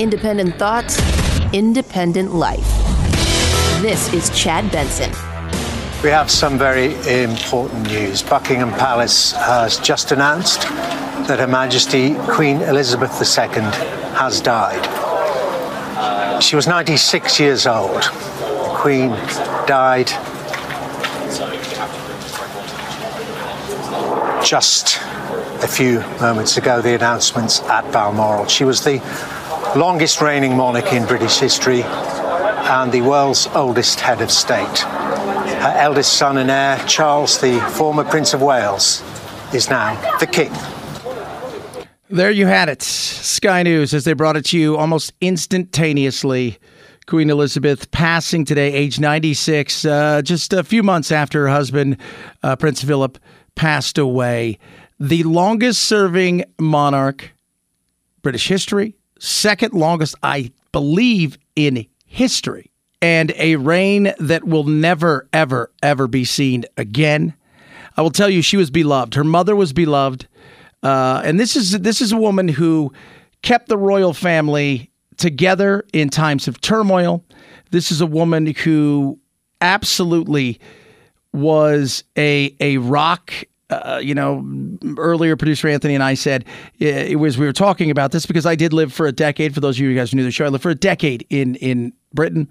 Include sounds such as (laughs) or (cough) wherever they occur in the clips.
Independent thoughts, independent life. This is Chad Benson. We have some very important news. Buckingham Palace has just announced that Her Majesty Queen Elizabeth II has died. She was 96 years old. The Queen died just a few moments ago, the announcements at Balmoral. She was the longest reigning monarch in British history and the world's oldest head of state. Her eldest son and heir, Charles, the former Prince of Wales, is now the King. There you had it. Sky News as they brought it to you almost instantaneously. Queen Elizabeth passing today, age 96, uh, just a few months after her husband, uh, Prince Philip, passed away. The longest serving monarch, British history, second longest, I believe, in history, and a reign that will never, ever, ever be seen again. I will tell you, she was beloved. Her mother was beloved, uh, and this is this is a woman who kept the royal family together in times of turmoil. This is a woman who absolutely was a a rock. Uh, you know, earlier producer Anthony and I said it was we were talking about this because I did live for a decade. For those of you guys who knew the show, I lived for a decade in in Britain,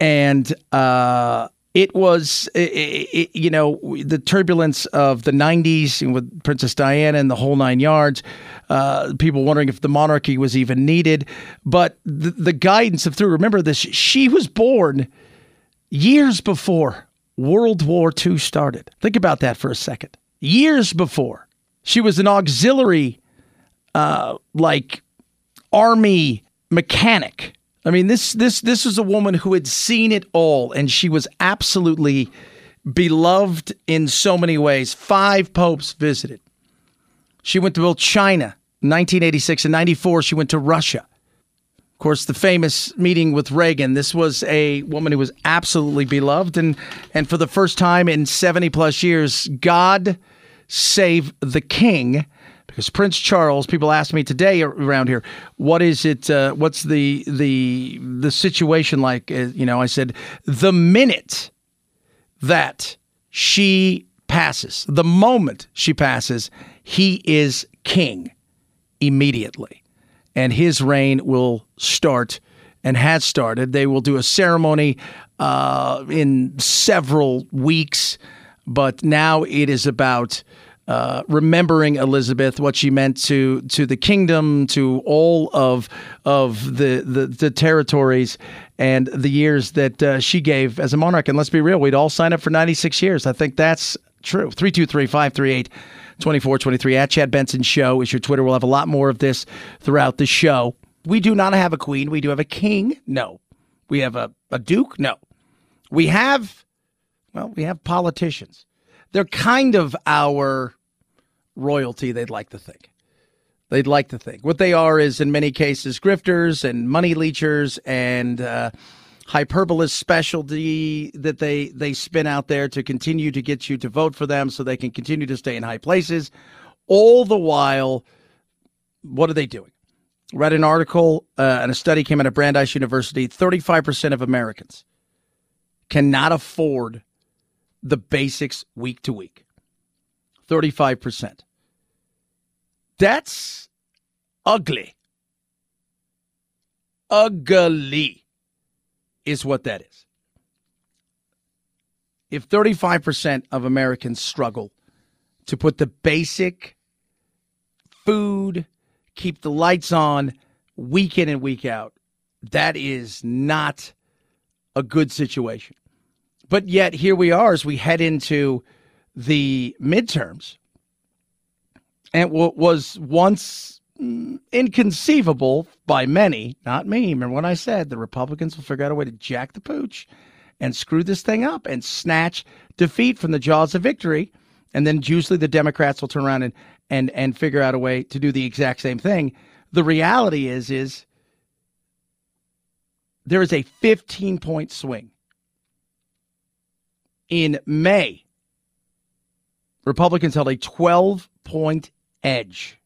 and uh, it was it, it, you know the turbulence of the 90s with princess diana and the whole nine yards uh, people wondering if the monarchy was even needed. But the, the guidance of through remember this she was born years before world war ii started. Think about that for a second years before she was an auxiliary uh, like army mechanic I mean, this this this is a woman who had seen it all, and she was absolutely beloved in so many ways. Five popes visited. She went to both China, 1986 and 94. She went to Russia. Of course, the famous meeting with Reagan. This was a woman who was absolutely beloved, and and for the first time in 70 plus years, God save the King because Prince Charles. People ask me today around here, what is it? Uh, what's the the the situation like? Uh, you know, I said the minute that she passes, the moment she passes, he is king immediately, and his reign will start and has started. They will do a ceremony uh, in several weeks, but now it is about uh, remembering Elizabeth, what she meant to to the kingdom, to all of of the the, the territories, and the years that uh, she gave as a monarch. And let's be real, we'd all sign up for 96 years. I think that's true. 323 538 2423 at Chad Benson Show is your Twitter. We'll have a lot more of this throughout the show. We do not have a queen. We do have a king. No. We have a, a duke. No. We have, well, we have politicians. They're kind of our royalty, they'd like to think. They'd like to think. What they are is, in many cases, grifters and money leechers and uh, specialty that they, they spin out there to continue to get you to vote for them so they can continue to stay in high places. All the while, what are they doing? Read an article uh, and a study came out of Brandeis University 35% of Americans cannot afford the basics week to week. 35%. That's ugly. Ugly is what that is. If 35% of Americans struggle to put the basic food, keep the lights on week in and week out, that is not a good situation. But yet, here we are as we head into the midterms and what was once mm, inconceivable by many, not me. Remember when I said the Republicans will figure out a way to jack the pooch and screw this thing up and snatch defeat from the jaws of victory. And then usually the Democrats will turn around and, and, and figure out a way to do the exact same thing. The reality is, is there is a 15 point swing in May Republicans held a 12 point edge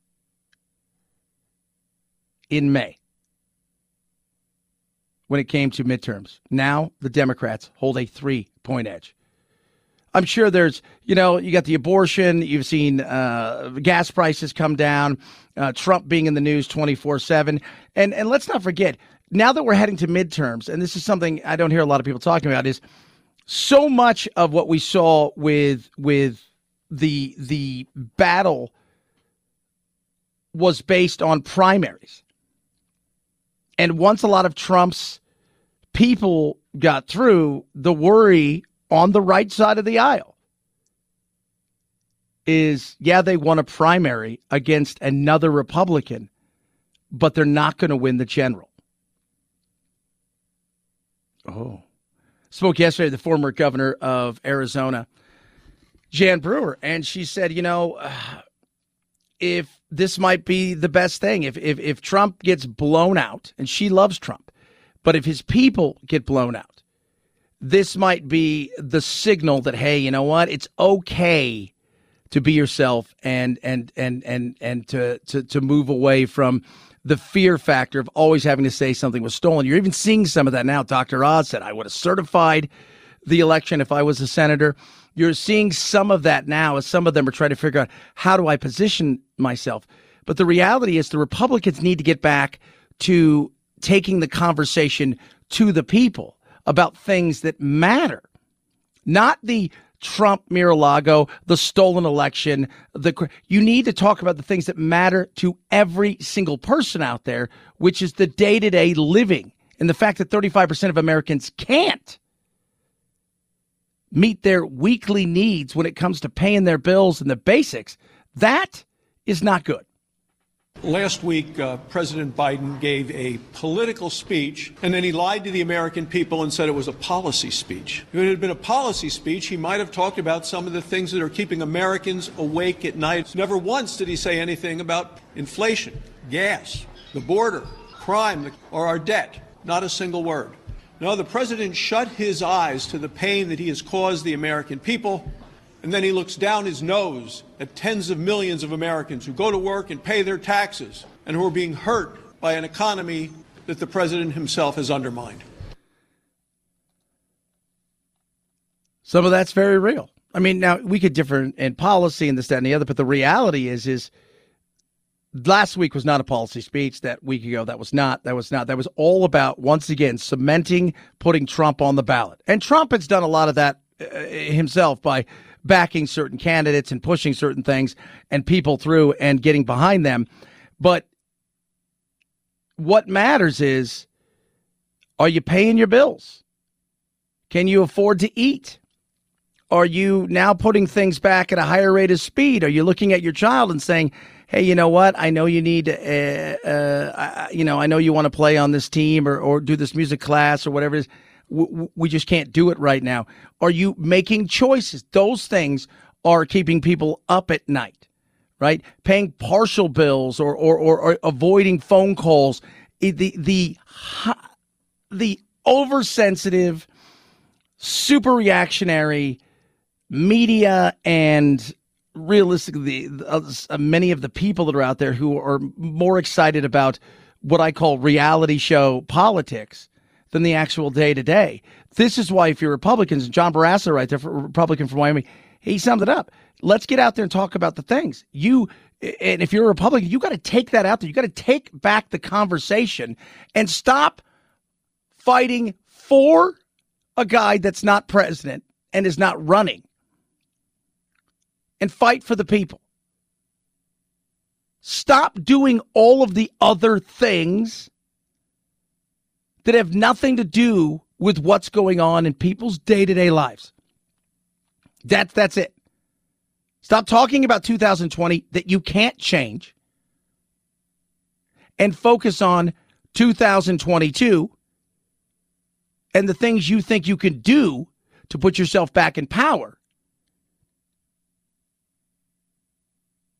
in May. when it came to midterms. Now the Democrats hold a three point edge. I'm sure there's, you know, you got the abortion, you've seen uh, gas prices come down, uh, Trump being in the news 24 7. And, and let's not forget, now that we're heading to midterms, and this is something I don't hear a lot of people talking about, is so much of what we saw with with the the battle was based on primaries. And once a lot of Trump's people got through, the worry on the right side of the aisle is yeah, they won a primary against another Republican, but they're not going to win the general. Oh. Spoke yesterday, with the former governor of Arizona, Jan Brewer, and she said, you know, uh, if this might be the best thing, if, if, if Trump gets blown out, and she loves Trump, but if his people get blown out, this might be the signal that hey, you know what? It's okay to be yourself and and and and and to to to move away from the fear factor of always having to say something was stolen. You're even seeing some of that now. Dr. Oz said I would have certified the election if I was a senator. You're seeing some of that now as some of them are trying to figure out how do I position myself. But the reality is the Republicans need to get back to taking the conversation to the people about things that matter, not the Trump Mar-a-Lago, the stolen election. The you need to talk about the things that matter to every single person out there, which is the day-to-day living and the fact that 35% of Americans can't meet their weekly needs when it comes to paying their bills and the basics. That is not good. Last week, uh, President Biden gave a political speech, and then he lied to the American people and said it was a policy speech. If it had been a policy speech, he might have talked about some of the things that are keeping Americans awake at night. Never once did he say anything about inflation, gas, the border, crime, or our debt. Not a single word. No, the president shut his eyes to the pain that he has caused the American people and then he looks down his nose at tens of millions of Americans who go to work and pay their taxes and who are being hurt by an economy that the president himself has undermined. Some of that's very real. I mean, now we could differ in policy and this, that, and the other, but the reality is, is last week was not a policy speech. That week ago, that was not. That was not. That was all about once again cementing putting Trump on the ballot. And Trump has done a lot of that uh, himself by backing certain candidates and pushing certain things and people through and getting behind them. But what matters is are you paying your bills? Can you afford to eat? Are you now putting things back at a higher rate of speed? Are you looking at your child and saying, "Hey, you know what? I know you need, uh, uh, you know, I know you want to play on this team or or do this music class or whatever it is we just can't do it right now. Are you making choices? Those things are keeping people up at night, right? Paying partial bills or or, or, or avoiding phone calls. The the the oversensitive, super reactionary media and realistically uh, many of the people that are out there who are more excited about what I call reality show politics than the actual day to day. This is why, if you're Republicans, John Barrasso, right there, Republican from Wyoming, he summed it up. Let's get out there and talk about the things. You, and if you're a Republican, you got to take that out there. You got to take back the conversation and stop fighting for a guy that's not president and is not running and fight for the people. Stop doing all of the other things that have nothing to do with what's going on in people's day-to-day lives. That's that's it. Stop talking about 2020 that you can't change and focus on 2022 and the things you think you can do to put yourself back in power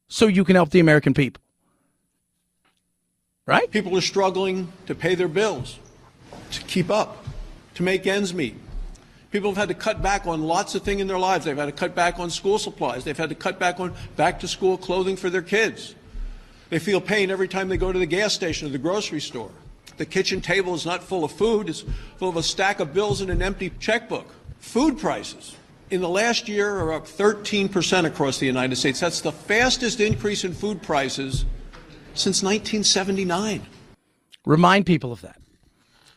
so you can help the American people. Right? People are struggling to pay their bills to keep up, to make ends meet. People have had to cut back on lots of things in their lives. They've had to cut back on school supplies. They've had to cut back on back to school clothing for their kids. They feel pain every time they go to the gas station or the grocery store. The kitchen table is not full of food, it's full of a stack of bills and an empty checkbook. Food prices in the last year are up 13% across the United States. That's the fastest increase in food prices since 1979. Remind people of that.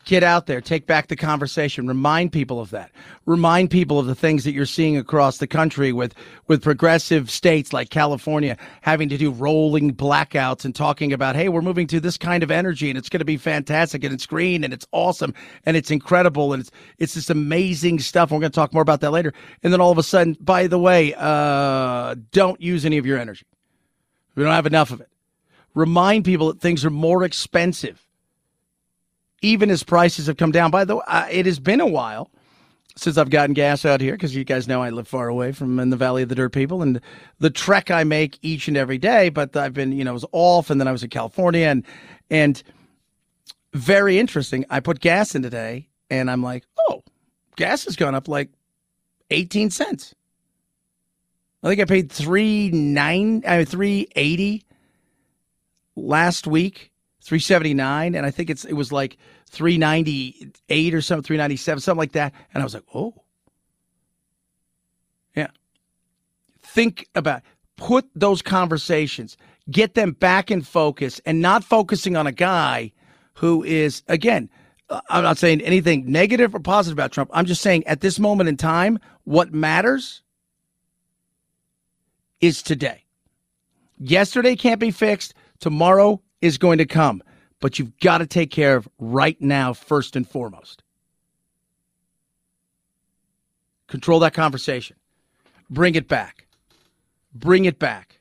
Get out there, take back the conversation, remind people of that. Remind people of the things that you're seeing across the country with with progressive states like California having to do rolling blackouts and talking about, "Hey, we're moving to this kind of energy and it's going to be fantastic and it's green and it's awesome and it's incredible and it's it's this amazing stuff." We're going to talk more about that later. And then all of a sudden, by the way, uh, don't use any of your energy. We don't have enough of it. Remind people that things are more expensive even as prices have come down. By the way, uh, it has been a while since I've gotten gas out here because you guys know I live far away from in the Valley of the Dirt People and the trek I make each and every day. But I've been, you know, I was off and then I was in California and and very interesting. I put gas in today and I'm like, oh, gas has gone up like 18 cents. I think I paid three nine, I mean, three eighty last week 379 and I think it's it was like 398 or something 397 something like that and I was like, "Oh." Yeah. Think about put those conversations, get them back in focus and not focusing on a guy who is again, I'm not saying anything negative or positive about Trump. I'm just saying at this moment in time, what matters is today. Yesterday can't be fixed. Tomorrow is going to come, but you've got to take care of right now, first and foremost. Control that conversation. Bring it back. Bring it back.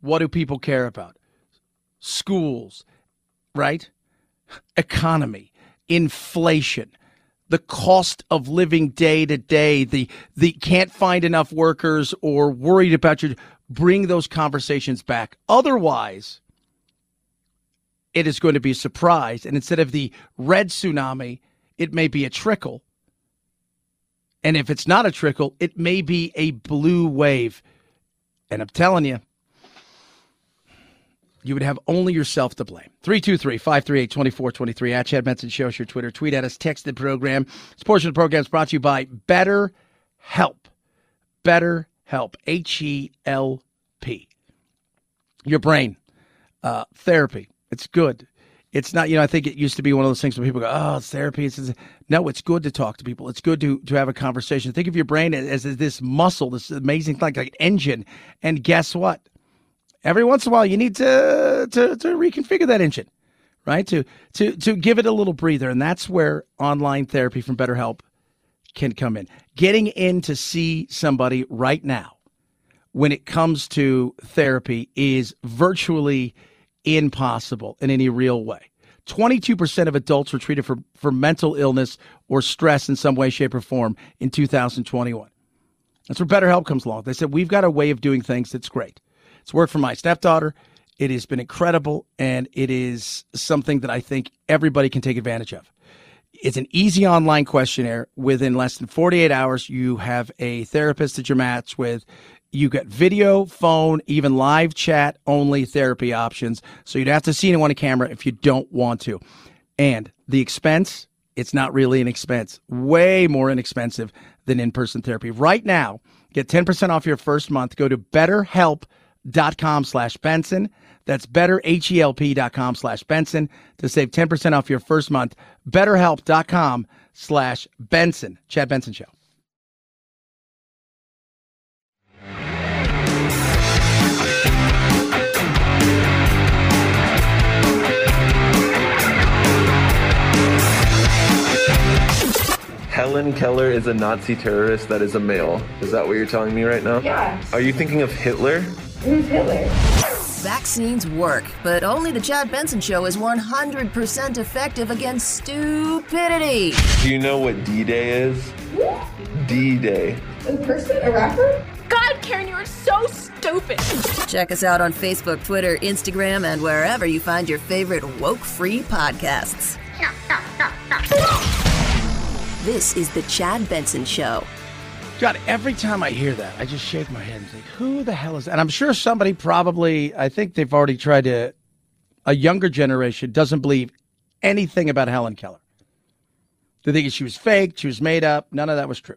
What do people care about? Schools, right? Economy, inflation, the cost of living day to day, the the can't find enough workers or worried about your bring those conversations back. Otherwise, it is going to be a surprise. And instead of the red tsunami, it may be a trickle. And if it's not a trickle, it may be a blue wave. And I'm telling you, you would have only yourself to blame. 323 538 2423 at Chad Benson Show. Your Twitter. Tweet at us. Text the program. This portion of the program is brought to you by Better Help. Better Help. H E L P. Your brain. Uh, therapy it's good. It's not, you know, I think it used to be one of those things where people go, oh, it's therapy. It's, it's, no, it's good to talk to people. It's good to, to have a conversation. Think of your brain as, as this muscle, this amazing thing, like an engine. And guess what? Every once in a while, you need to, to, to reconfigure that engine, right? To, to, to give it a little breather. And that's where online therapy from BetterHelp can come in. Getting in to see somebody right now when it comes to therapy is virtually – impossible in any real way. 22% of adults were treated for, for mental illness or stress in some way, shape, or form in 2021. That's where BetterHelp comes along. They said, We've got a way of doing things that's great. It's worked for my stepdaughter. It has been incredible, and it is something that I think everybody can take advantage of. It's an easy online questionnaire. Within less than 48 hours, you have a therapist that you're matched with you get video, phone, even live chat only therapy options. So you'd have to see anyone on camera if you don't want to. And the expense, it's not really an expense, way more inexpensive than in person therapy. Right now, get 10% off your first month. Go to betterhelp.com slash Benson. That's betterhelp.com slash Benson to save 10% off your first month. Betterhelp.com slash Benson. Chad Benson Show. Helen Keller is a Nazi terrorist that is a male. Is that what you're telling me right now? Yeah. Are you thinking of Hitler? Who's Hitler? Vaccines work, but only the Chad Benson Show is 100% effective against stupidity. Do you know what D Day is? D Day. A person? A rapper? God, Karen, you are so stupid. Check us out on Facebook, Twitter, Instagram, and wherever you find your favorite woke free podcasts. This is the Chad Benson Show. God, every time I hear that, I just shake my head and think, who the hell is that? And I'm sure somebody probably, I think they've already tried to, a younger generation doesn't believe anything about Helen Keller. They think she was fake, she was made up. None of that was true.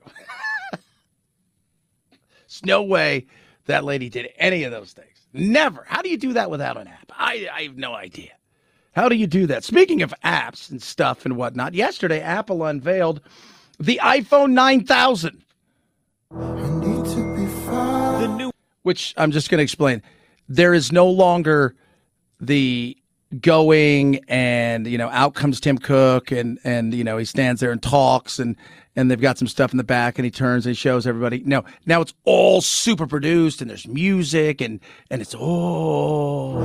(laughs) There's no way that lady did any of those things. Never. How do you do that without an app? I, I have no idea. How do you do that? Speaking of apps and stuff and whatnot, yesterday Apple unveiled the iPhone 9000. The new, which I'm just going to explain. There is no longer the going and you know out comes Tim Cook and and you know he stands there and talks and and they've got some stuff in the back and he turns and he shows everybody. No, now it's all super produced and there's music and and it's oh.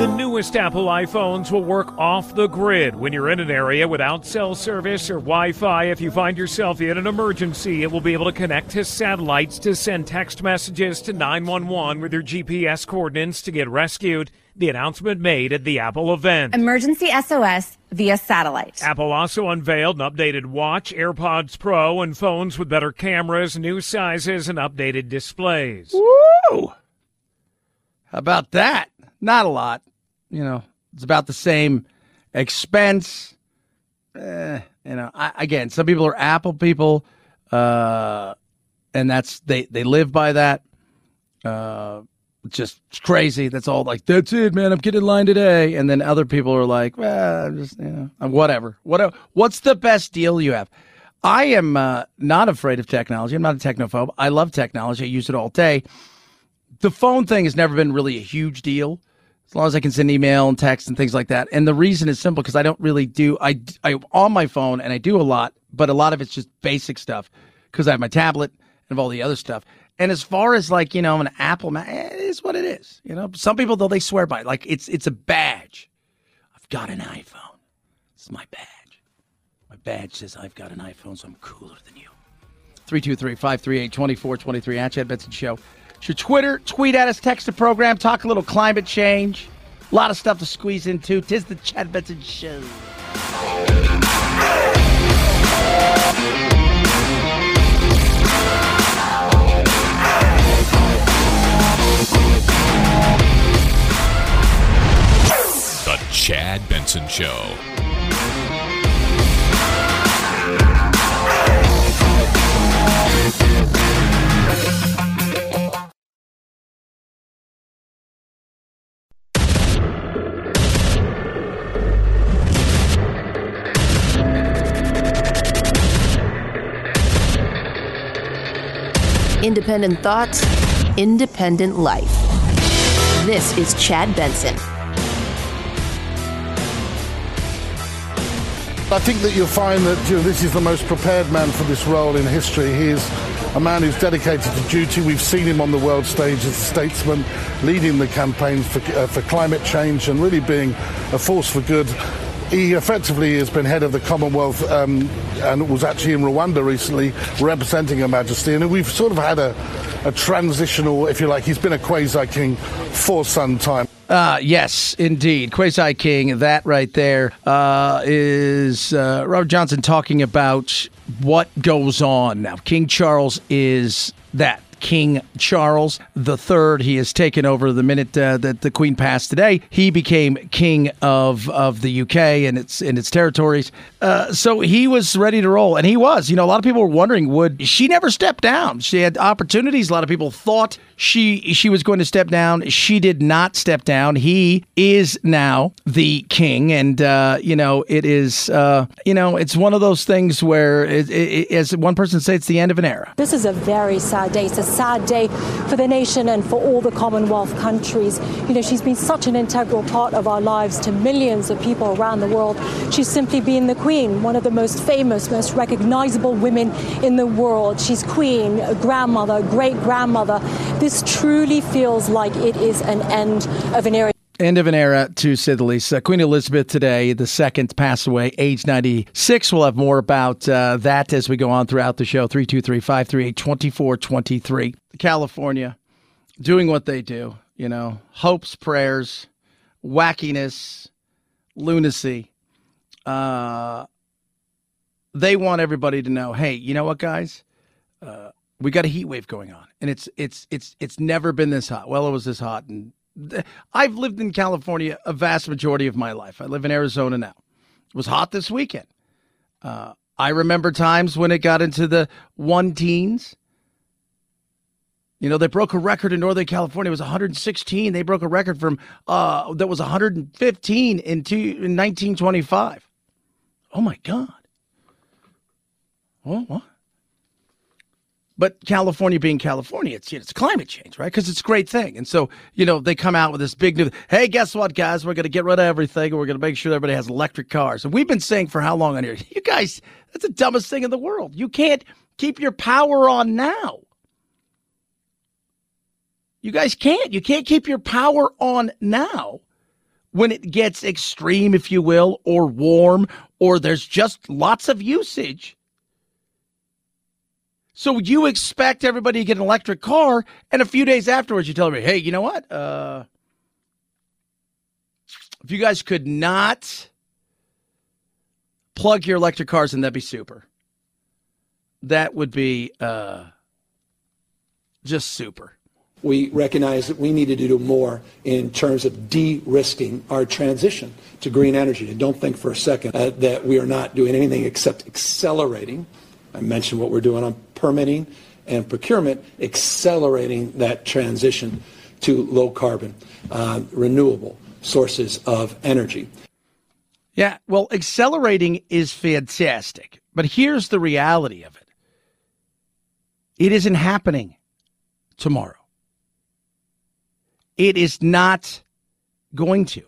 The newest Apple iPhones will work off the grid when you're in an area without cell service or Wi-Fi. If you find yourself in an emergency, it will be able to connect to satellites to send text messages to 911 with your GPS coordinates to get rescued. The announcement made at the Apple event. Emergency SOS via satellite. Apple also unveiled an updated watch, AirPods Pro, and phones with better cameras, new sizes, and updated displays. Woo! How about that? Not a lot. You know, it's about the same expense. Eh, you know, I, again, some people are Apple people, uh, and that's they they live by that. Uh, just crazy. That's all like, that's it, man. I'm getting in line today. And then other people are like, well, I'm just, you know, whatever. What, what's the best deal you have? I am uh, not afraid of technology. I'm not a technophobe. I love technology. I use it all day. The phone thing has never been really a huge deal as long as I can send email and text and things like that. And the reason is simple because I don't really do, I, I, on my phone and I do a lot, but a lot of it's just basic stuff because I have my tablet and all the other stuff. And as far as like you know, an Apple, it is what it is. You know, some people though they swear by it. Like it's it's a badge. I've got an iPhone. It's my badge. My badge says I've got an iPhone, so I'm cooler than you. 323-538-2423 at Chad Benson Show. It's your Twitter. Tweet at us. Text the program. Talk a little climate change. A lot of stuff to squeeze into. Tis the Chad Benson Show. Chad Benson Show. Independent thoughts, independent life. This is Chad Benson. I think that you'll find that you know, this is the most prepared man for this role in history. He is a man who's dedicated to duty. We've seen him on the world stage as a statesman, leading the campaign for, uh, for climate change and really being a force for good. He effectively has been head of the Commonwealth um, and was actually in Rwanda recently representing Her Majesty. And we've sort of had a, a transitional, if you like, he's been a quasi king for some time. Uh, yes, indeed. Quasi King, that right there uh, is uh, Robert Jobson talking about what goes on now. King Charles is that. King Charles III. He has taken over the minute uh, that the Queen passed today. He became king of of the UK and its in its territories. Uh, so he was ready to roll, and he was. You know, a lot of people were wondering would she never step down? She had opportunities. A lot of people thought she she was going to step down. She did not step down. He is now the king, and uh, you know it is uh, you know it's one of those things where, it, it, as one person says, it's the end of an era. This is a very sad day. It's a sad day for the nation and for all the Commonwealth countries. You know, she's been such an integral part of our lives to millions of people around the world. She's simply been the queen, one of the most famous, most recognizable women in the world. She's queen, grandmother, great grandmother. This this truly feels like it is an end of an era. End of an era, to the least. Uh, Queen Elizabeth today, the second, passed away, age 96. We'll have more about uh, that as we go on throughout the show. 323 538 2423. California doing what they do, you know, hopes, prayers, wackiness, lunacy. Uh, they want everybody to know hey, you know what, guys? Uh, we got a heat wave going on, and it's it's it's it's never been this hot. Well, it was this hot and I've lived in California a vast majority of my life. I live in Arizona now. It was hot this weekend. Uh, I remember times when it got into the one teens. You know, they broke a record in Northern California. It was 116. They broke a record from uh, that was 115 in, two, in 1925. Oh my God. Well, what? But California being California, it's it's climate change, right? Because it's a great thing. And so, you know, they come out with this big new, hey, guess what, guys? We're going to get rid of everything and we're going to make sure everybody has electric cars. And we've been saying for how long on here? You guys, that's the dumbest thing in the world. You can't keep your power on now. You guys can't. You can't keep your power on now when it gets extreme, if you will, or warm, or there's just lots of usage so you expect everybody to get an electric car, and a few days afterwards, you tell everybody, hey, you know what? Uh, if you guys could not plug your electric cars in, that'd be super. That would be uh, just super. We recognize that we needed to do more in terms of de-risking our transition to green energy. And don't think for a second uh, that we are not doing anything except accelerating I mentioned what we're doing on permitting and procurement, accelerating that transition to low carbon, uh, renewable sources of energy. Yeah, well, accelerating is fantastic, but here's the reality of it it isn't happening tomorrow. It is not going to.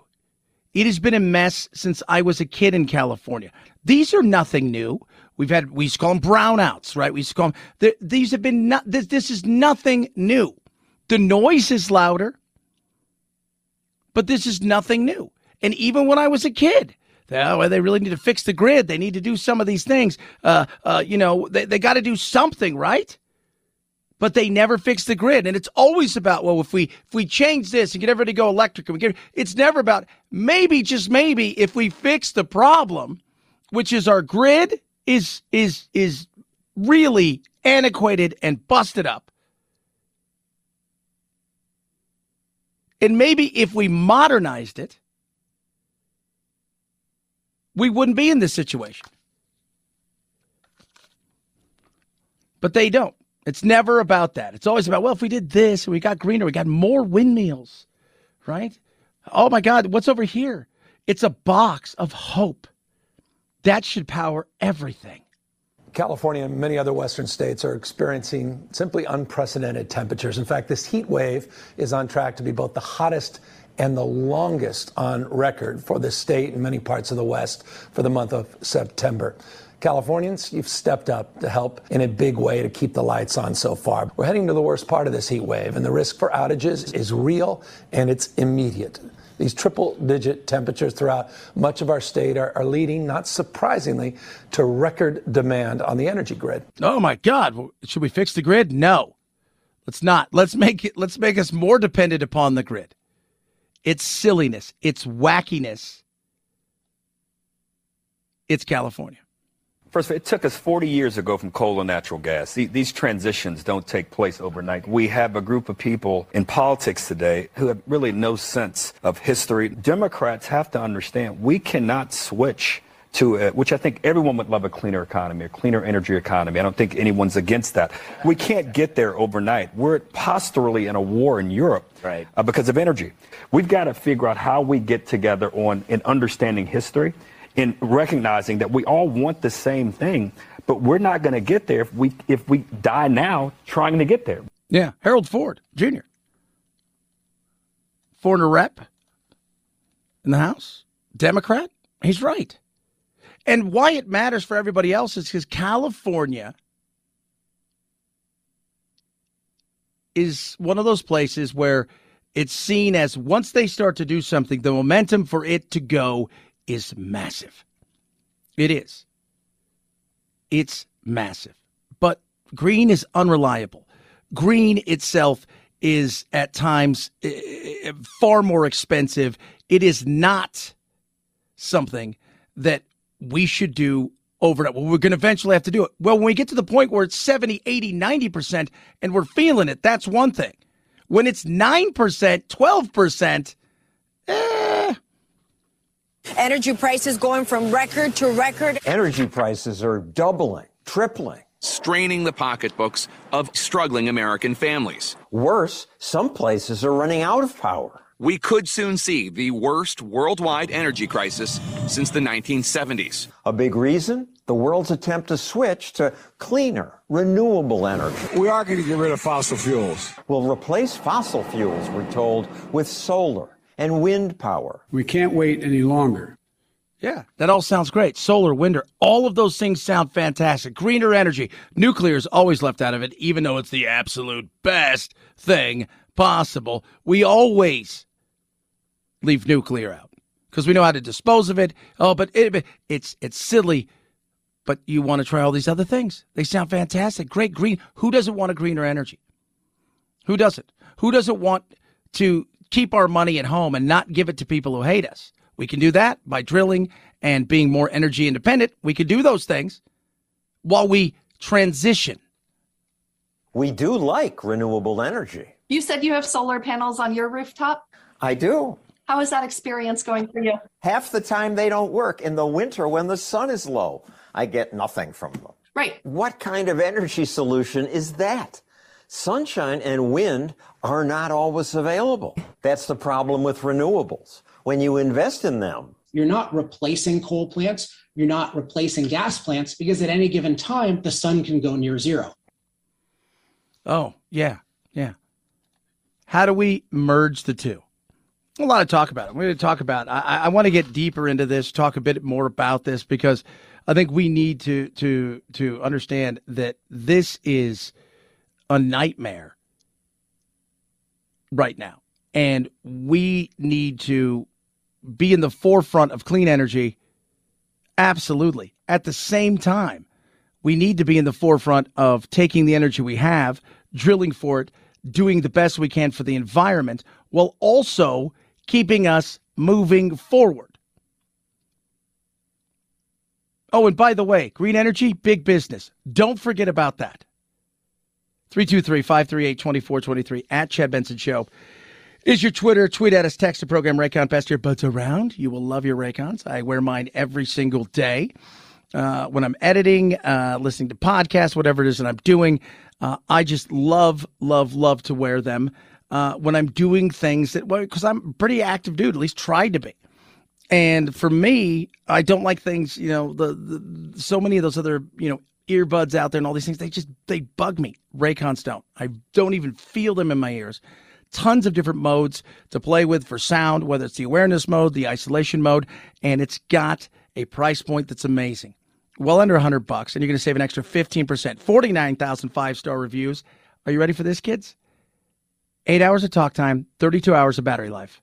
It has been a mess since I was a kid in California. These are nothing new. We've had we used to call them brownouts, right? We used to call them. These have been not. This, this is nothing new. The noise is louder, but this is nothing new. And even when I was a kid, oh, they really need to fix the grid. They need to do some of these things. Uh, uh, you know, they, they got to do something, right? But they never fix the grid, and it's always about well, if we if we change this and get everybody to go electric, and we get it's never about maybe just maybe if we fix the problem, which is our grid is is is really antiquated and busted up. And maybe if we modernized it, we wouldn't be in this situation. But they don't. It's never about that. It's always about, well, if we did this and we got greener, we got more windmills, right? Oh my God, what's over here? It's a box of hope. That should power everything. California and many other Western states are experiencing simply unprecedented temperatures. In fact, this heat wave is on track to be both the hottest and the longest on record for the state and many parts of the West for the month of September. Californians, you've stepped up to help in a big way to keep the lights on so far. We're heading to the worst part of this heat wave, and the risk for outages is real and it's immediate. These triple digit temperatures throughout much of our state are, are, leading, not surprisingly, to record demand on the energy grid. Oh my God. Should we fix the grid? No. Let's not. Let's make it let's make us more dependent upon the grid. It's silliness. It's wackiness. It's California. First, of all, it took us 40 years to go from coal to natural gas. These transitions don't take place overnight. We have a group of people in politics today who have really no sense of history. Democrats have to understand we cannot switch to a, which I think everyone would love a cleaner economy, a cleaner energy economy. I don't think anyone's against that. We can't get there overnight. We're posturally in a war in Europe right. uh, because of energy. We've got to figure out how we get together on in understanding history in recognizing that we all want the same thing, but we're not going to get there if we if we die now trying to get there. Yeah, Harold Ford Jr. Foreigner rep in the House, Democrat. He's right. And why it matters for everybody else is because California is one of those places where it's seen as once they start to do something, the momentum for it to go is massive. It is. It's massive. But green is unreliable. Green itself is at times eh, eh, far more expensive. It is not something that we should do overnight. Well, we're going to eventually have to do it. Well, when we get to the point where it's 70, 80, 90%, and we're feeling it, that's one thing. When it's 9%, 12%, eh. Energy prices going from record to record. Energy prices are doubling, tripling. Straining the pocketbooks of struggling American families. Worse, some places are running out of power. We could soon see the worst worldwide energy crisis since the 1970s. A big reason? The world's attempt to switch to cleaner, renewable energy. We are going to get rid of fossil fuels. We'll replace fossil fuels, we're told, with solar and wind power. We can't wait any longer. Yeah, that all sounds great. Solar, wind, all of those things sound fantastic. Greener energy. Nuclear is always left out of it, even though it's the absolute best thing possible. We always leave nuclear out because we know how to dispose of it. Oh, but it, it's it's silly. But you want to try all these other things. They sound fantastic. Great green. Who doesn't want a greener energy? Who doesn't? Who doesn't want to keep our money at home and not give it to people who hate us? We can do that by drilling and being more energy independent. We can do those things while we transition. We do like renewable energy. You said you have solar panels on your rooftop? I do. How is that experience going for you? Half the time they don't work in the winter when the sun is low. I get nothing from them. Right. What kind of energy solution is that? Sunshine and wind are not always available. That's the problem with renewables. When you invest in them, you're not replacing coal plants, you're not replacing gas plants because at any given time the sun can go near zero. Oh, yeah. Yeah. How do we merge the two? a lot of talk about it. We're going to talk about. I, I want to get deeper into this, talk a bit more about this because I think we need to to to understand that this is a nightmare right now, and we need to be in the forefront of clean energy. Absolutely. At the same time, we need to be in the forefront of taking the energy we have, drilling for it, doing the best we can for the environment, while also keeping us moving forward. Oh, and by the way, green energy, big business. Don't forget about that. 323 538 2423 at Chad Benson Show is your Twitter. Tweet at us, text the program Raycon Best Your Buds Around. You will love your Raycons. I wear mine every single day. Uh, when I'm editing, uh, listening to podcasts, whatever it is that I'm doing, uh, I just love, love, love to wear them uh, when I'm doing things that, because I'm pretty active dude, at least tried to be. And for me, I don't like things, you know, the, the so many of those other, you know, earbuds out there and all these things, they just, they bug me. Raycons don't. I don't even feel them in my ears. Tons of different modes to play with for sound, whether it's the awareness mode, the isolation mode, and it's got a price point that's amazing. Well under 100 bucks, and you're going to save an extra 15%. 49,000 five star reviews. Are you ready for this, kids? Eight hours of talk time, 32 hours of battery life.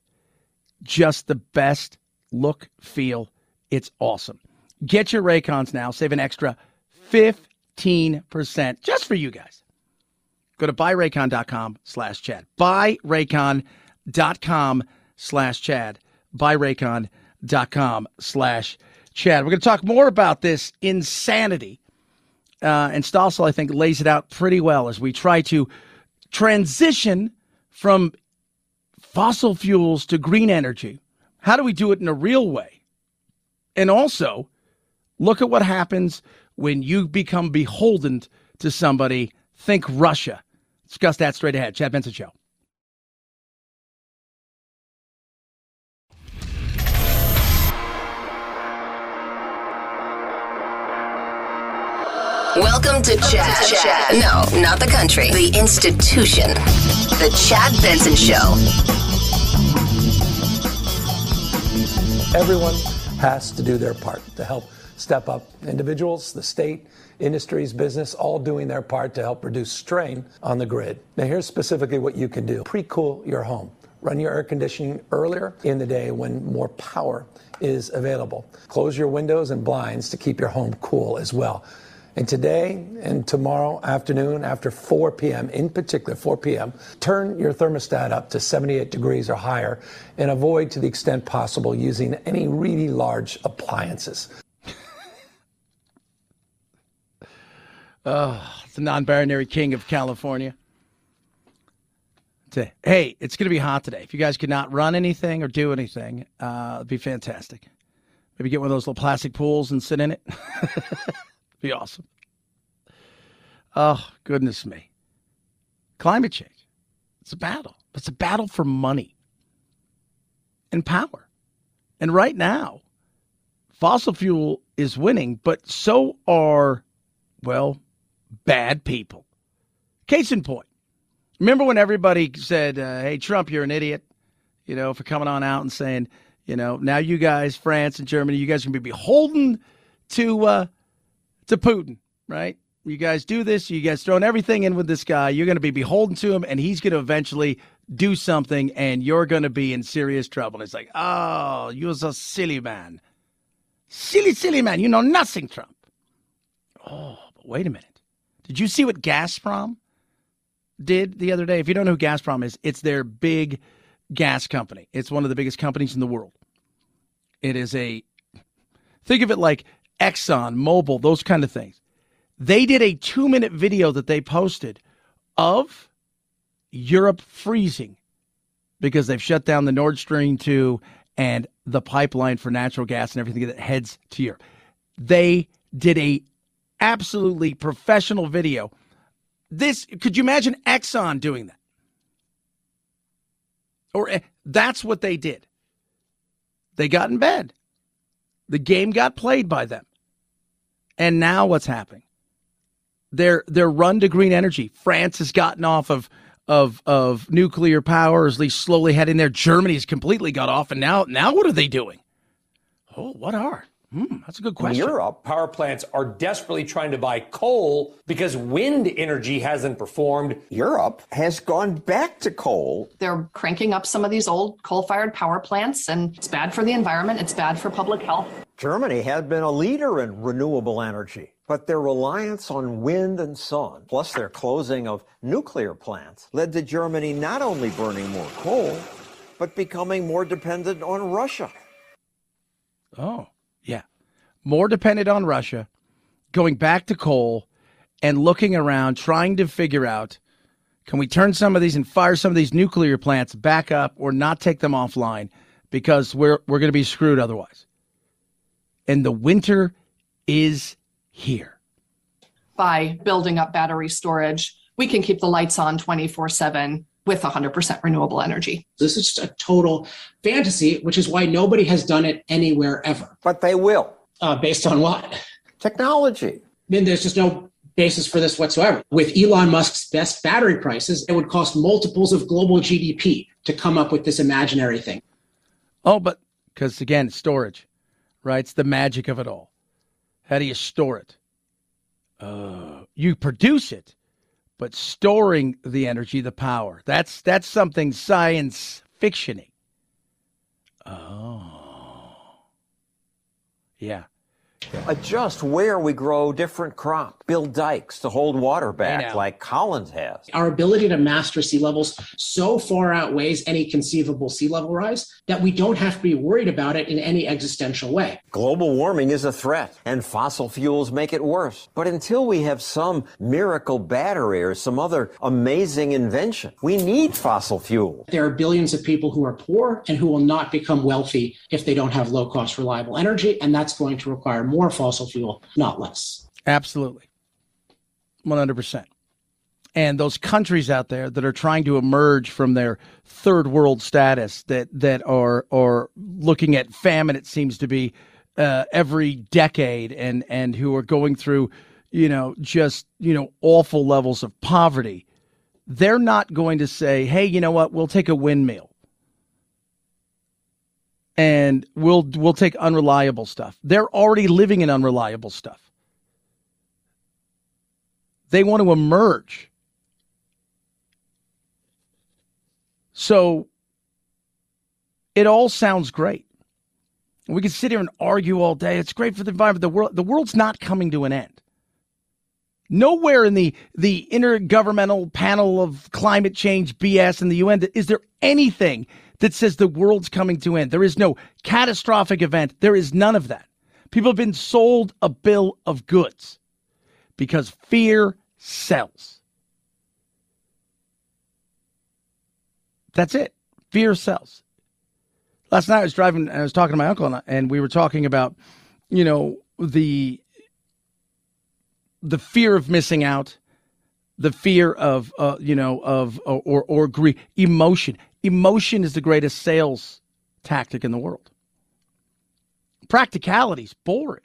Just the best look, feel. It's awesome. Get your Raycons now. Save an extra 15% just for you guys. Go to buyraycon.com slash Chad. Buyraycon.com slash Chad. Buyraycon.com slash Chad. We're going to talk more about this insanity. Uh, and Stossel, I think, lays it out pretty well as we try to transition from fossil fuels to green energy. How do we do it in a real way? And also, look at what happens when you become beholden to somebody. Think Russia. Discuss that straight ahead. Chad Benson Show. Welcome to Chad. Chad. No, not the country, the institution. The Chad Benson Show. Everyone has to do their part to help step up. Individuals, the state, industries, business, all doing their part to help reduce strain on the grid. Now, here's specifically what you can do pre cool your home. Run your air conditioning earlier in the day when more power is available. Close your windows and blinds to keep your home cool as well. And today and tomorrow afternoon, after 4 p.m., in particular 4 p.m., turn your thermostat up to 78 degrees or higher and avoid to the extent possible using any really large appliances. Oh, the non binary king of California. to, hey, it's going to be hot today. If you guys could not run anything or do anything, uh, it'd be fantastic. Maybe get one of those little plastic pools and sit in it. (laughs) be awesome. Oh, goodness me. Climate change. It's a battle. It's a battle for money and power. And right now, fossil fuel is winning, but so are, well, bad people. Case in point, remember when everybody said, uh, hey, Trump, you're an idiot, you know, for coming on out and saying, you know, now you guys, France and Germany, you guys to be beholden to uh, to Putin, right? You guys do this, you guys throwing everything in with this guy, you're going to be beholden to him, and he's going to eventually do something, and you're going to be in serious trouble. And it's like, oh, you're a silly man. Silly, silly man. You know nothing, Trump. Oh, but wait a minute. Did you see what Gazprom did the other day? If you don't know who Gazprom is, it's their big gas company. It's one of the biggest companies in the world. It is a, think of it like Exxon, Mobil, those kind of things. They did a two minute video that they posted of Europe freezing because they've shut down the Nord Stream 2 and the pipeline for natural gas and everything that heads to Europe. They did a absolutely professional video. This could you imagine Exxon doing that? Or eh, that's what they did. They got in bed. The game got played by them. And now what's happening? Their their run to green energy. France has gotten off of of of nuclear power, at least slowly heading there. Germany's completely got off, and now now what are they doing? Oh, what are? Hmm, that's a good question. In Europe, power plants are desperately trying to buy coal because wind energy hasn't performed. Europe has gone back to coal. They're cranking up some of these old coal fired power plants, and it's bad for the environment, it's bad for public health. Germany has been a leader in renewable energy, but their reliance on wind and sun, plus their closing of nuclear plants, led to Germany not only burning more coal, but becoming more dependent on Russia. Oh more dependent on Russia, going back to coal, and looking around, trying to figure out can we turn some of these and fire some of these nuclear plants back up or not take them offline because we're, we're going to be screwed otherwise. And the winter is here. By building up battery storage, we can keep the lights on 24 7 with 100% renewable energy. This is just a total fantasy, which is why nobody has done it anywhere ever. But they will. Uh, based on what? Technology. I mean, there's just no basis for this whatsoever. With Elon Musk's best battery prices, it would cost multiples of global GDP to come up with this imaginary thing. Oh, but because again, storage, right? It's the magic of it all. How do you store it? Uh, you produce it, but storing the energy, the power, that's that's something science fictiony. Oh. Yeah. Adjust where we grow different crops. Build dikes to hold water back like Holland has. Our ability to master sea levels so far outweighs any conceivable sea level rise that we don't have to be worried about it in any existential way. Global warming is a threat, and fossil fuels make it worse. But until we have some miracle battery or some other amazing invention, we need fossil fuel. There are billions of people who are poor and who will not become wealthy if they don't have low cost, reliable energy, and that's going to require more fossil fuel, not less. Absolutely. 100%. And those countries out there that are trying to emerge from their third world status that, that are, are looking at famine, it seems to be, uh, every decade and, and who are going through, you know, just, you know, awful levels of poverty, they're not going to say, hey, you know what, we'll take a windmill and we'll we'll take unreliable stuff. They're already living in unreliable stuff. They want to emerge. So it all sounds great. We can sit here and argue all day. It's great for the environment. The world the world's not coming to an end. Nowhere in the the intergovernmental panel of climate change BS in the UN is there anything that says the world's coming to end. There is no catastrophic event. There is none of that. People have been sold a bill of goods because fear sells. That's it. Fear sells. Last night I was driving and I was talking to my uncle and, and we were talking about, you know, the the fear of missing out, the fear of uh, you know of or or, or grief, emotion. Emotion is the greatest sales tactic in the world. Practicality is boring.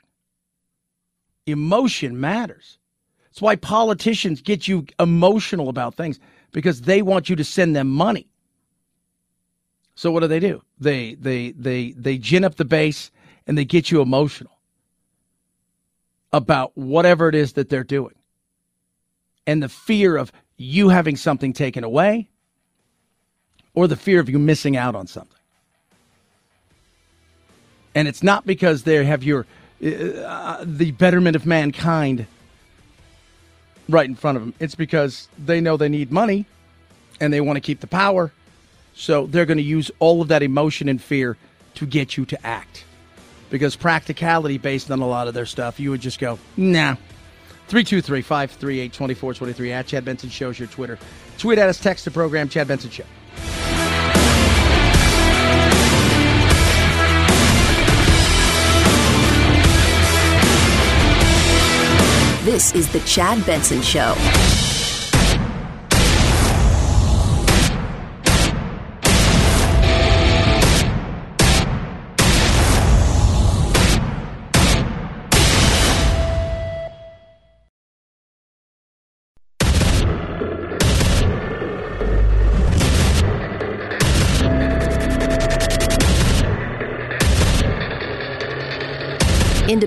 Emotion matters. That's why politicians get you emotional about things because they want you to send them money. So what do they do? They they they they gin up the base and they get you emotional about whatever it is that they're doing. And the fear of you having something taken away or the fear of you missing out on something. And it's not because they have your uh, the betterment of mankind right in front of them. It's because they know they need money and they want to keep the power. So they're going to use all of that emotion and fear to get you to act. Because practicality, based on a lot of their stuff, you would just go, nah. 323 538 2423 at Chad Benson Show's your Twitter. Tweet at us, text the program, Chad Benson Show. This is The Chad Benson Show.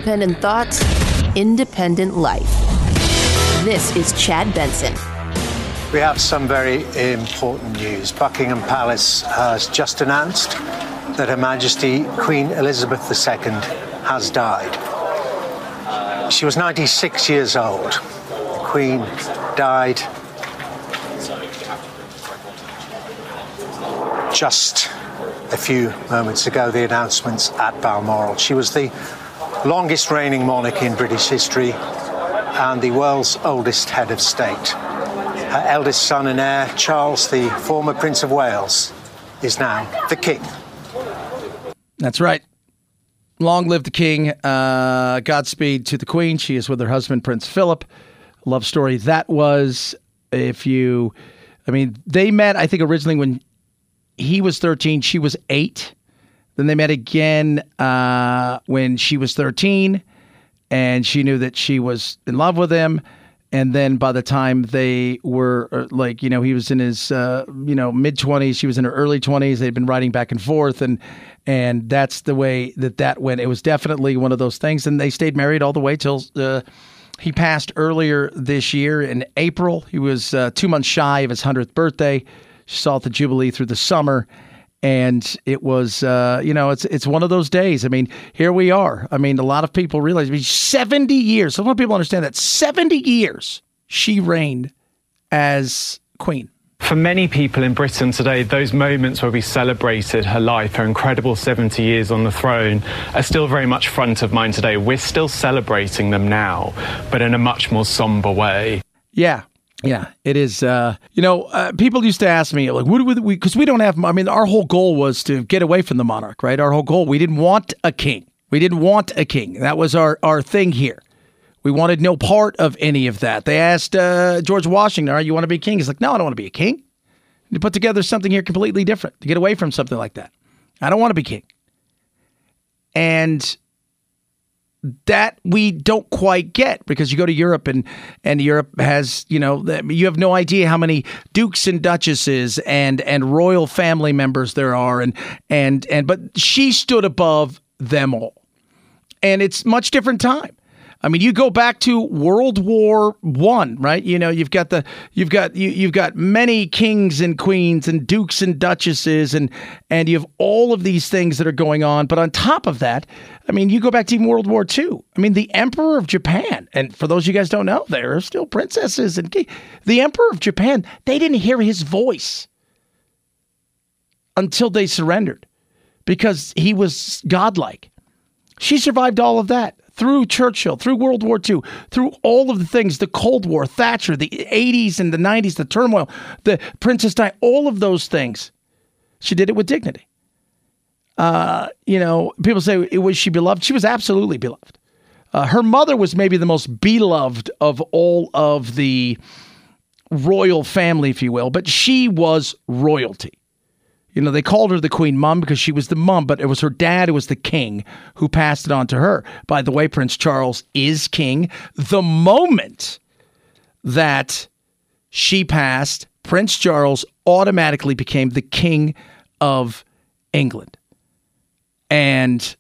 Independent thoughts, independent life. This is Chad Benson. We have some very important news. Buckingham Palace has just announced that Her Majesty Queen Elizabeth II has died. She was 96 years old. The Queen died just a few moments ago, the announcements at Balmoral. She was the longest reigning monarch in British history and the world's oldest head of state. Her eldest son and heir, Charles, the former Prince of Wales, is now the king. That's right. Long live the king. Uh, Godspeed to the queen. She is with her husband, Prince Philip. Love story that was. If you, I mean, they met, I think, originally when he was 13, she was eight. Then they met again uh, when she was 13, and she knew that she was in love with him. And then by the time they were uh, like, you know, he was in his, uh, you know, mid 20s, she was in her early 20s. They'd been writing back and forth, and and that's the way that that went. It was definitely one of those things, and they stayed married all the way till. Uh, he passed earlier this year in April. He was uh, two months shy of his 100th birthday. She saw the Jubilee through the summer and it was uh, you know it's it's one of those days. I mean, here we are. I mean, a lot of people realize. I mean, seventy years. A lot of people understand that seventy years she reigned as queen. For many people in Britain today, those moments where we celebrated her life, her incredible 70 years on the throne, are still very much front of mind today. We're still celebrating them now, but in a much more somber way. Yeah, yeah, it is. Uh, you know, uh, people used to ask me, like, what do we, because we don't have, I mean, our whole goal was to get away from the monarch, right? Our whole goal, we didn't want a king. We didn't want a king. That was our, our thing here. We wanted no part of any of that. They asked uh, George Washington, "Are you want to be king?" He's like, "No, I don't want to be a king. To put together something here completely different. To get away from something like that. I don't want to be king." And that we don't quite get because you go to Europe and and Europe has you know you have no idea how many dukes and duchesses and and royal family members there are. And and and but she stood above them all. And it's much different time I mean, you go back to World War One, right? You know, you've got the you've got you, you've got many kings and queens and dukes and duchesses, and and you have all of these things that are going on. But on top of that, I mean, you go back to even World War II. I mean, the Emperor of Japan, and for those you guys don't know, there are still princesses and the Emperor of Japan. They didn't hear his voice until they surrendered because he was godlike. She survived all of that through Churchill, through World War II, through all of the things, the Cold War, Thatcher, the 80s and the 90s, the turmoil, the Princess Di, all of those things. She did it with dignity. Uh, you know, people say, was she beloved? She was absolutely beloved. Uh, her mother was maybe the most beloved of all of the royal family, if you will, but she was royalty. You know, they called her the Queen Mum because she was the mum, but it was her dad who was the king who passed it on to her. By the way, Prince Charles is king. The moment that she passed, Prince Charles automatically became the king of England. And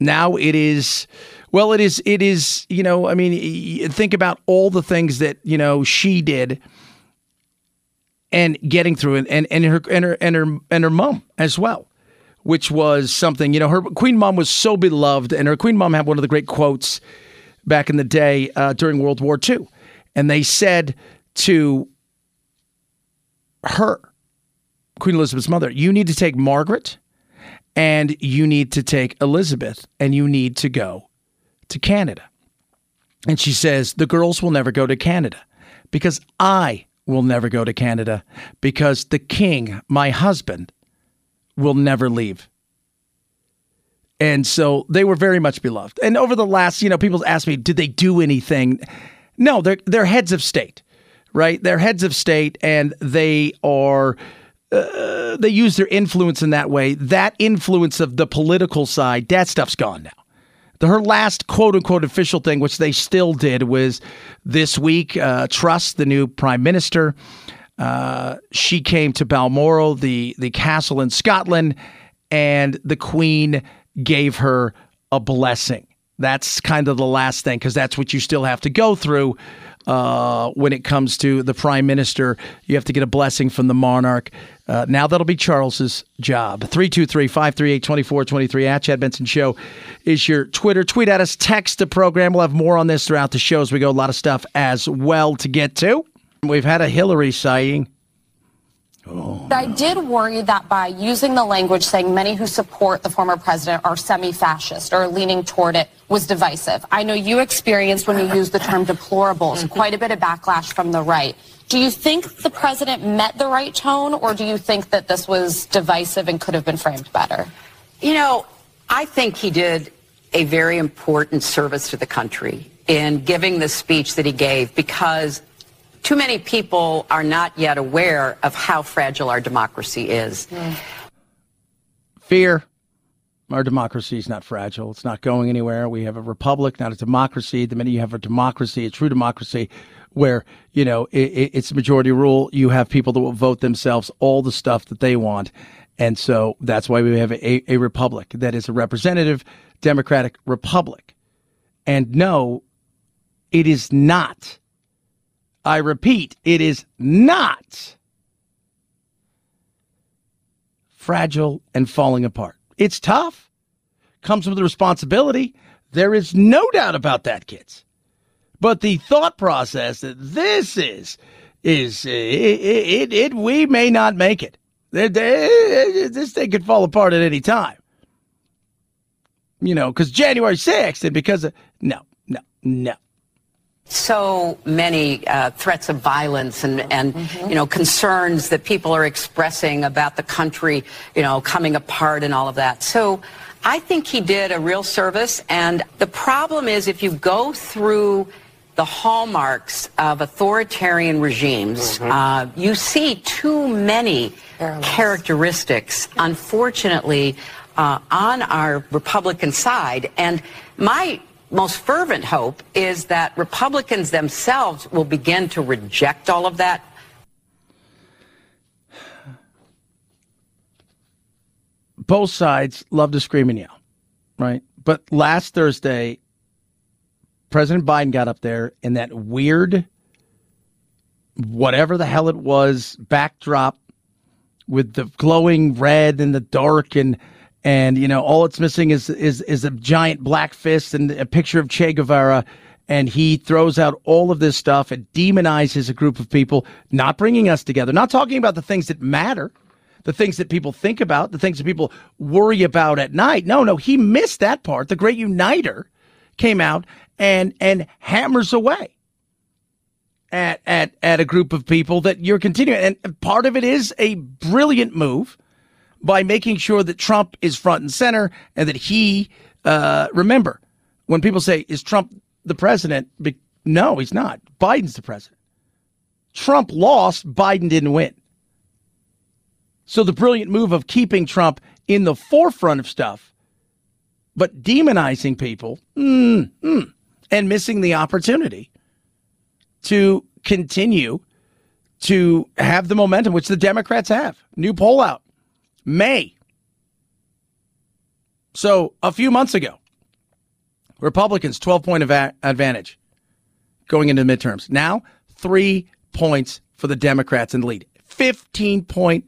now it is well it is it is you know i mean think about all the things that you know she did and getting through it and and her and her and her and her mom as well which was something you know her queen mom was so beloved and her queen mom had one of the great quotes back in the day uh, during world war ii and they said to her queen elizabeth's mother you need to take margaret and you need to take elizabeth and you need to go to Canada. And she says, The girls will never go to Canada because I will never go to Canada because the king, my husband, will never leave. And so they were very much beloved. And over the last, you know, people ask me, did they do anything? No, they're they're heads of state, right? They're heads of state, and they are uh, they use their influence in that way. That influence of the political side, that stuff's gone now her last quote unquote official thing, which they still did, was this week. Uh, the new prime minister, uh, she came to Balmoral, the the castle in Scotland, and the Queen gave her a blessing. That's kind of the last thing because that's what you still have to go through uh, when it comes to the prime minister. You have to get a blessing from the monarch. Uh, now that'll be Charles's job. 323 538 2423 at Chad Benson Show is your Twitter. Tweet at us, text the program. We'll have more on this throughout the show as we go. A lot of stuff as well to get to. We've had a Hillary sighting. Oh, I did worry that by using the language saying many who support the former president are semi fascist or leaning toward it was divisive. I know you experienced when you used the term deplorables quite a bit of backlash from the right. Do you think the president met the right tone, or do you think that this was divisive and could have been framed better? You know, I think he did a very important service to the country in giving the speech that he gave because too many people are not yet aware of how fragile our democracy is. Fear. Our democracy is not fragile. It's not going anywhere. We have a republic, not a democracy. The minute you have a democracy, a true democracy, where you know it, it's majority rule, you have people that will vote themselves all the stuff that they want, and so that's why we have a, a republic that is a representative democratic republic. And no, it is not I repeat, it is not fragile and falling apart. It's tough. Comes with the responsibility. There is no doubt about that, kids. But the thought process that this is is uh, it, it, it we may not make it. This thing could fall apart at any time. You know, because January 6th and because of no, no, no so many uh, threats of violence and, and mm-hmm. you know concerns that people are expressing about the country you know coming apart and all of that so i think he did a real service and the problem is if you go through the hallmarks of authoritarian regimes mm-hmm. uh, you see too many characteristics unfortunately uh, on our republican side and my most fervent hope is that Republicans themselves will begin to reject all of that. Both sides love to scream and yell, right? But last Thursday, President Biden got up there in that weird, whatever the hell it was, backdrop with the glowing red and the dark and and you know all it's missing is is is a giant black fist and a picture of Che Guevara. And he throws out all of this stuff and demonizes a group of people not bringing us together not talking about the things that matter the things that people think about the things that people worry about at night. No no he missed that part. The great uniter came out and and hammers away at at at a group of people that you're continuing. And part of it is a brilliant move by making sure that Trump is front and center and that he, uh, remember, when people say, is Trump the president? No, he's not. Biden's the president. Trump lost, Biden didn't win. So the brilliant move of keeping Trump in the forefront of stuff, but demonizing people mm, mm, and missing the opportunity to continue to have the momentum, which the Democrats have. New poll out May. So a few months ago, Republicans 12 point advantage going into midterms. Now, three points for the Democrats in the lead. 15 point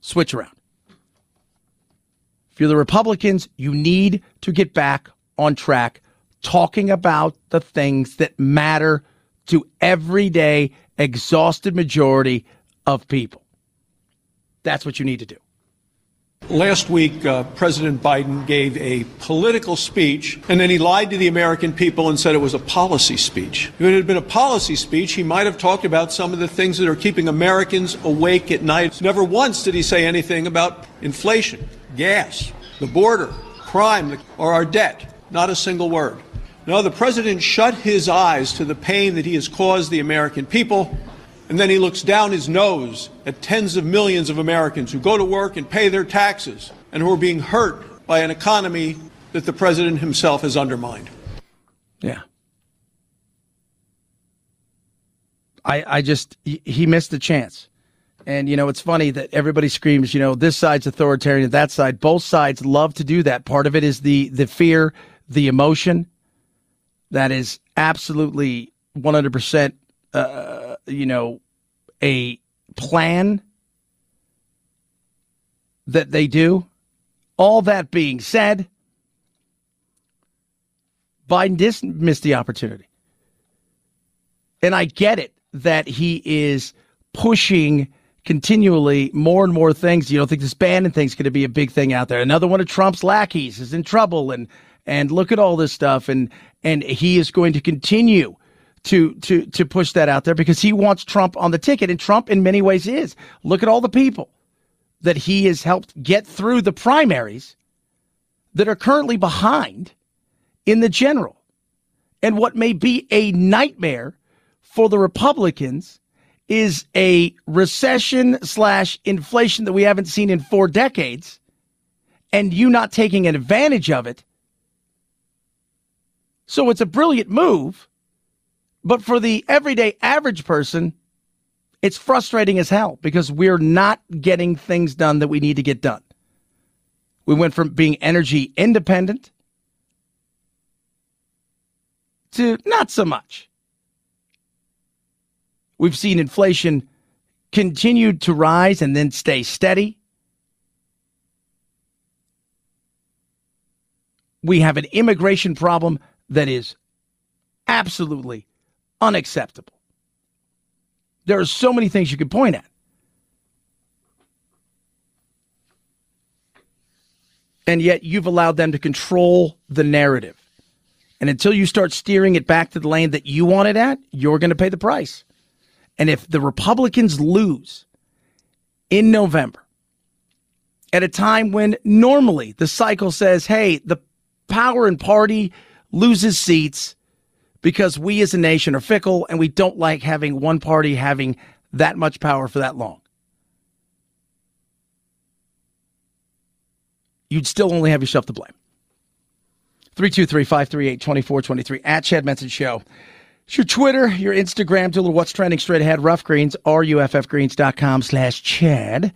switch around. If you're the Republicans, you need to get back on track talking about the things that matter to everyday exhausted majority of people. That's what you need to do. Last week, uh, President Biden gave a political speech, and then he lied to the American people and said it was a policy speech. If it had been a policy speech, he might have talked about some of the things that are keeping Americans awake at night. Never once did he say anything about inflation, gas, the border, crime, or our debt. Not a single word. No, the president shut his eyes to the pain that he has caused the American people and then he looks down his nose at tens of millions of Americans who go to work and pay their taxes and who are being hurt by an economy that the president himself has undermined. Yeah. I, I just, he missed the chance. And, you know, it's funny that everybody screams, you know, this side's authoritarian, that side. Both sides love to do that. Part of it is the, the fear, the emotion that is absolutely 100% uh, you know, a plan that they do. All that being said, Biden did miss the opportunity. And I get it that he is pushing continually more and more things. You don't think this Bannon thing's going to be a big thing out there. Another one of Trump's lackeys is in trouble and and look at all this stuff and and he is going to continue to to to push that out there because he wants Trump on the ticket, and Trump in many ways is. Look at all the people that he has helped get through the primaries that are currently behind in the general. And what may be a nightmare for the Republicans is a recession slash inflation that we haven't seen in four decades, and you not taking advantage of it. So it's a brilliant move but for the everyday average person, it's frustrating as hell because we're not getting things done that we need to get done. We went from being energy independent to not so much. We've seen inflation continue to rise and then stay steady. We have an immigration problem that is absolutely unacceptable. There are so many things you could point at. And yet you've allowed them to control the narrative. And until you start steering it back to the lane that you want it at, you're going to pay the price. And if the Republicans lose in November, at a time when normally the cycle says, hey, the power and party loses seats because we as a nation are fickle and we don't like having one party having that much power for that long. You'd still only have yourself to blame. 323 538 2423 at Chad Benson Show. It's your Twitter, your Instagram, do a little what's trending straight ahead. Ruff Greens, ruffgreens.com slash Chad.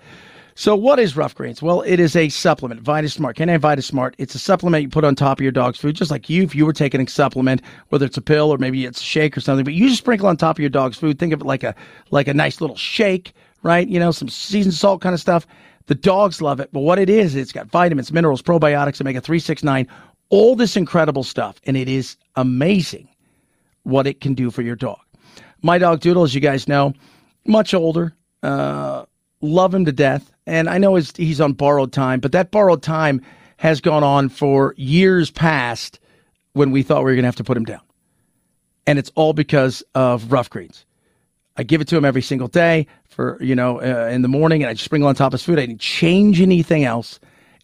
So, what is Ruff Greens? Well, it is a supplement, VitaSmart. Can I VitaSmart? It's a supplement you put on top of your dog's food, just like you, if you were taking a supplement, whether it's a pill or maybe it's a shake or something. But you just sprinkle on top of your dog's food. Think of it like a like a nice little shake, right? You know, some seasoned salt kind of stuff. The dogs love it. But what it is, it's got vitamins, minerals, probiotics, omega three, six, nine, all this incredible stuff, and it is amazing what it can do for your dog. My dog Doodle, as you guys know, much older. Uh, love him to death. And I know he's on borrowed time, but that borrowed time has gone on for years past when we thought we were going to have to put him down. And it's all because of Ruff Greens. I give it to him every single day for, you know, uh, in the morning and I just sprinkle on top of his food. I didn't change anything else.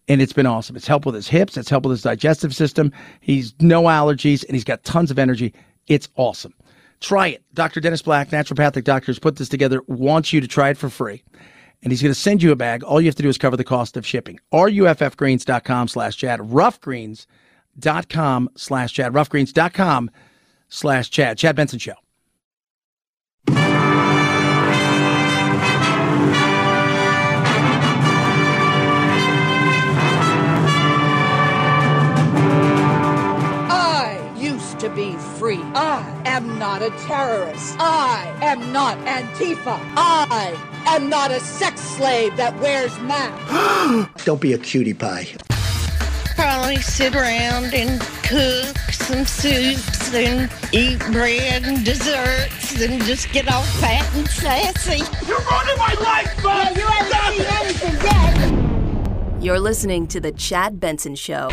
And it's been awesome. It's helped with his hips. It's helped with his digestive system. He's no allergies and he's got tons of energy. It's awesome. Try it. Dr. Dennis Black, naturopathic doctors, put this together, wants you to try it for free. And he's going to send you a bag. All you have to do is cover the cost of shipping. RUFFgreens.com slash Chad. Ruffgreens.com slash Chad. Ruffgreens.com slash Chad. Chad Benson Show. Am not a terrorist. I am not Antifa. I am not a sex slave that wears masks. (gasps) Don't be a cutie pie. Probably sit around and cook some soups and eat bread and desserts and just get all fat and sassy. You're running my life, man! you haven't seen anything yet! You're listening to The Chad Benson Show.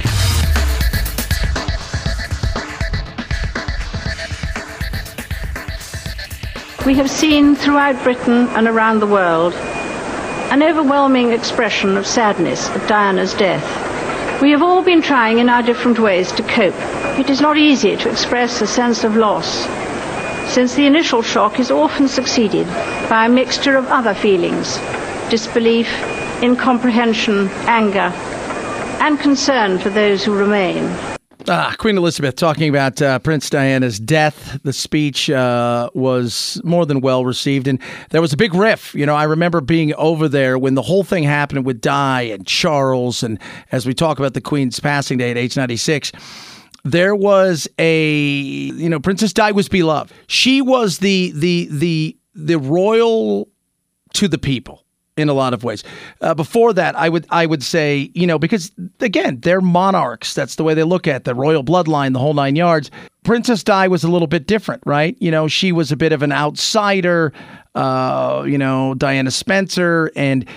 We have seen throughout Britain and around the world an overwhelming expression of sadness at Diana's death. We have all been trying in our different ways to cope. It is not easy to express a sense of loss, since the initial shock is often succeeded by a mixture of other feelings disbelief, incomprehension, anger, and concern for those who remain. Ah, Queen Elizabeth talking about uh, Prince Diana's death. The speech uh, was more than well received, and there was a big riff. You know, I remember being over there when the whole thing happened with Di and Charles, and as we talk about the Queen's passing day at age 96 there was a you know princess di was beloved she was the the the the royal to the people in a lot of ways. Uh, before that, I would I would say you know because again they're monarchs. That's the way they look at the royal bloodline, the whole nine yards. Princess Di was a little bit different, right? You know, she was a bit of an outsider. Uh, you know, Diana Spencer, and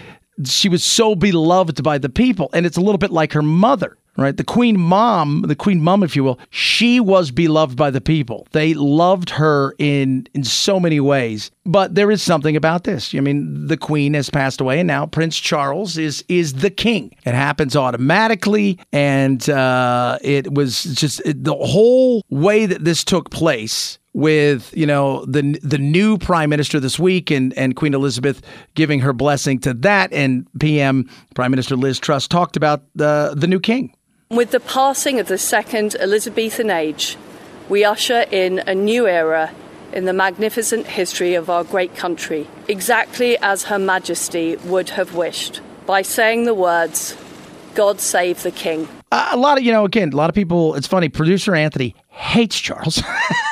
she was so beloved by the people, and it's a little bit like her mother right? The queen mom, the queen mom, if you will, she was beloved by the people. They loved her in in so many ways. But there is something about this. I mean, the queen has passed away, and now Prince Charles is is the king. It happens automatically, and uh, it was just it, the whole way that this took place with you know the the new prime minister this week and and Queen Elizabeth giving her blessing to that and PM Prime Minister Liz Truss talked about the the new king with the passing of the second Elizabethan age, we usher in a new era in the magnificent history of our great country, exactly as Her Majesty would have wished, by saying the words, God save the King. Uh, a lot of, you know, again, a lot of people, it's funny, producer Anthony hates Charles.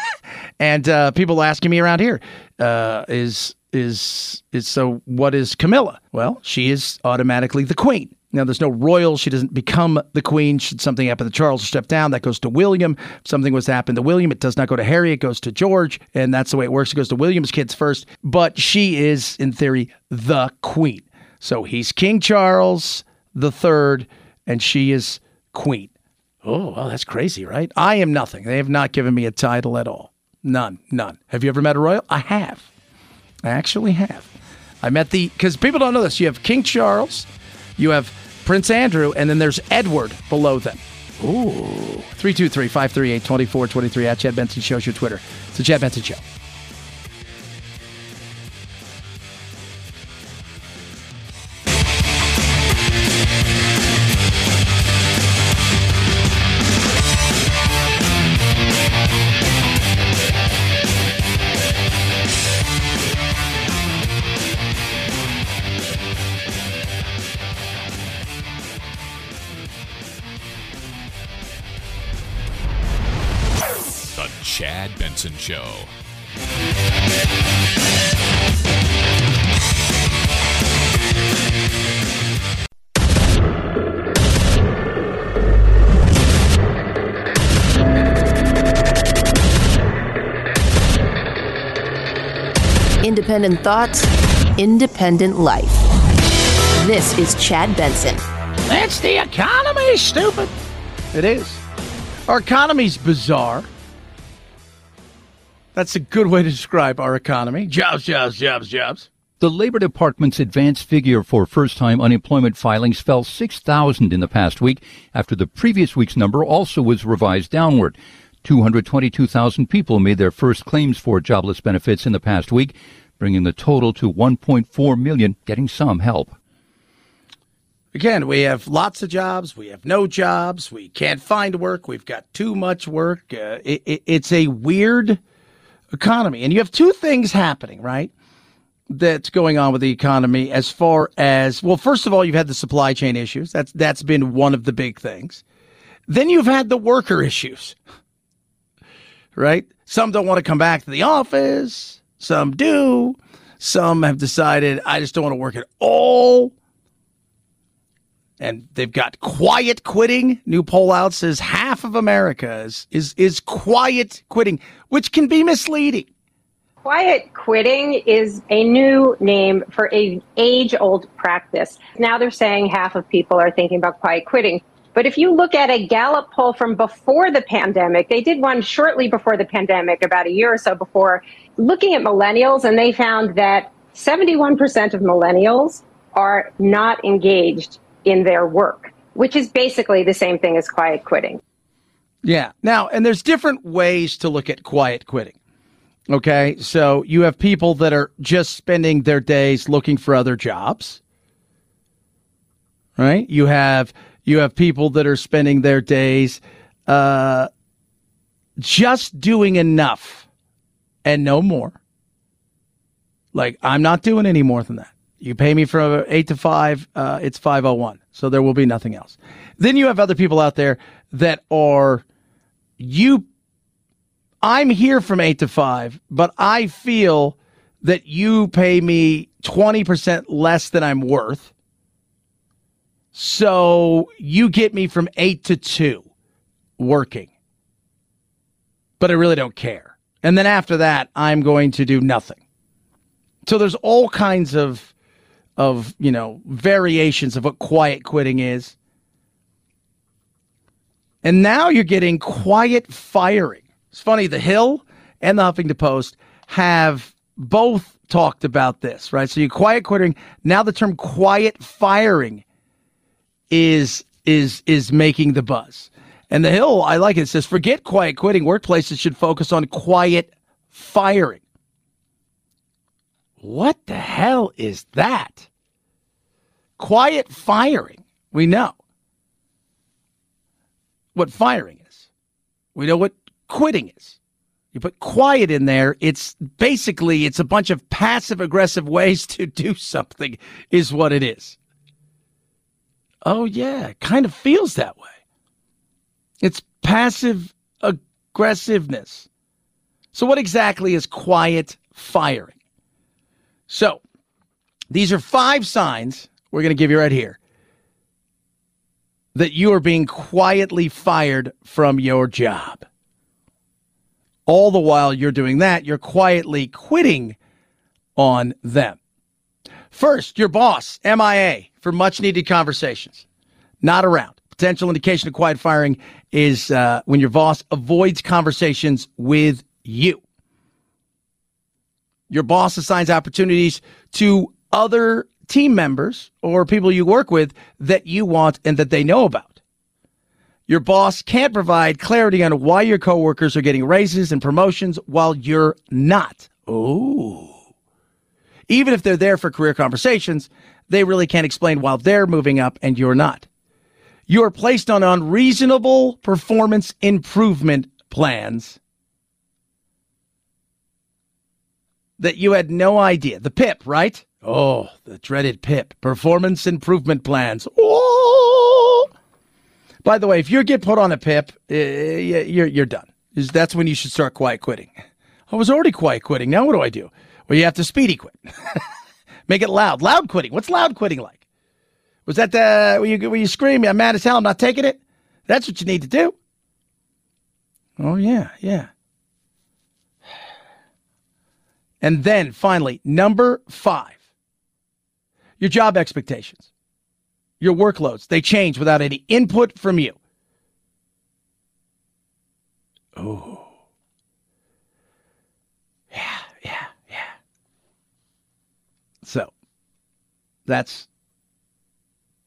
(laughs) and uh, people asking me around here, uh, is, is, is, so what is Camilla? Well, she is automatically the queen. Now, there's no royal. She doesn't become the queen. Should something happen to Charles or step down, that goes to William. If something was to happen to William, it does not go to Harry. It goes to George. And that's the way it works. It goes to William's kids first. But she is, in theory, the queen. So he's King Charles the third, and she is queen. Oh, well, that's crazy, right? I am nothing. They have not given me a title at all. None, none. Have you ever met a royal? I have. I actually have. I met the, because people don't know this. You have King Charles, you have Prince Andrew, and then there's Edward below them. Ooh. 323 538 2423 at Chad Benson Show's your Twitter. It's the Chad Benson Show. Show. Independent thoughts, independent life. This is Chad Benson. That's the economy, stupid. It is. Our economy's bizarre. That's a good way to describe our economy. Jobs, jobs, jobs, jobs. The Labor Department's advanced figure for first time unemployment filings fell 6,000 in the past week after the previous week's number also was revised downward. 222,000 people made their first claims for jobless benefits in the past week, bringing the total to 1.4 million getting some help. Again, we have lots of jobs. We have no jobs. We can't find work. We've got too much work. Uh, it, it, it's a weird economy. And you have two things happening, right? That's going on with the economy as far as, well, first of all, you've had the supply chain issues. That's, that's been one of the big things. Then you've had the worker issues, right? Some don't want to come back to the office. Some do. Some have decided, I just don't want to work at all and they've got quiet quitting. New poll out says half of America is, is, is quiet quitting, which can be misleading. Quiet quitting is a new name for a age old practice. Now they're saying half of people are thinking about quiet quitting. But if you look at a Gallup poll from before the pandemic, they did one shortly before the pandemic, about a year or so before, looking at millennials, and they found that 71% of millennials are not engaged in their work, which is basically the same thing as quiet quitting. Yeah. Now, and there's different ways to look at quiet quitting. Okay. So you have people that are just spending their days looking for other jobs. Right? You have you have people that are spending their days uh, just doing enough and no more. Like I'm not doing any more than that. You pay me from eight to five, uh, it's 501. So there will be nothing else. Then you have other people out there that are, you, I'm here from eight to five, but I feel that you pay me 20% less than I'm worth. So you get me from eight to two working. But I really don't care. And then after that, I'm going to do nothing. So there's all kinds of of, you know, variations of what quiet quitting is. And now you're getting quiet firing. It's funny, The Hill and the Huffington Post have both talked about this, right? So you quiet quitting. Now the term quiet firing is is is making the buzz. And the Hill, I like it. It says, forget quiet quitting. Workplaces should focus on quiet firing. What the hell is that? Quiet firing. We know what firing is. We know what quitting is. You put quiet in there, it's basically it's a bunch of passive aggressive ways to do something is what it is. Oh yeah, kind of feels that way. It's passive aggressiveness. So what exactly is quiet firing? So, these are five signs we're going to give you right here that you are being quietly fired from your job. All the while you're doing that, you're quietly quitting on them. First, your boss, MIA, for much needed conversations, not around. Potential indication of quiet firing is uh, when your boss avoids conversations with you. Your boss assigns opportunities to other team members or people you work with that you want and that they know about. Your boss can't provide clarity on why your coworkers are getting raises and promotions while you're not. Oh. Even if they're there for career conversations, they really can't explain why they're moving up and you're not. You're placed on unreasonable performance improvement plans that you had no idea. The PIP, right? Oh, the dreaded PIP, performance improvement plans. Oh! By the way, if you get put on a PIP, uh, you're you're done. That's when you should start quiet quitting. I was already quiet quitting. Now what do I do? Well, you have to speedy quit. (laughs) Make it loud. Loud quitting. What's loud quitting like? Was that the when you when you scream, "I'm mad as hell. I'm not taking it"? That's what you need to do. Oh yeah, yeah. (sighs) And then finally, number five your job expectations, your workloads, they change without any input from you. Oh. Yeah, yeah, yeah. So, that's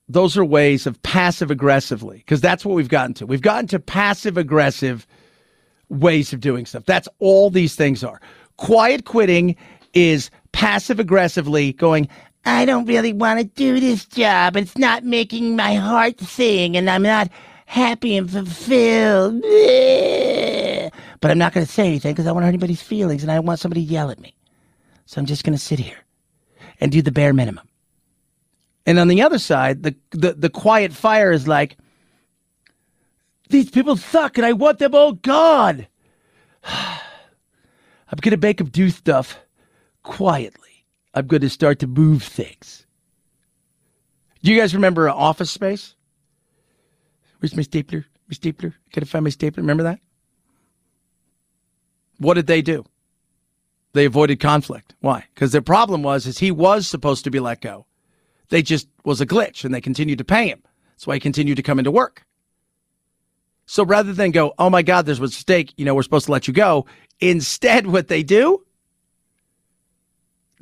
those are ways of passive aggressively because that's what we've gotten to. We've gotten to passive aggressive ways of doing stuff. That's all these things are. Quiet quitting is passive aggressively going, I don't really want to do this job. It's not making my heart sing and I'm not happy and fulfilled. But I'm not going to say anything because I want anybody's feelings and I don't want somebody to yell at me. So I'm just going to sit here and do the bare minimum. And on the other side, the, the, the quiet fire is like, these people suck and I want them all gone. (sighs) I'm going to make them do stuff quietly. I'm going to start to move things. Do you guys remember Office Space? Where's my stapler? My stapler? I find my stapler? Remember that? What did they do? They avoided conflict. Why? Because their problem was is he was supposed to be let go. They just was a glitch and they continued to pay him. That's why he continued to come into work. So rather than go, oh my God, there's a mistake, you know, we're supposed to let you go. Instead, (laughs) what they do,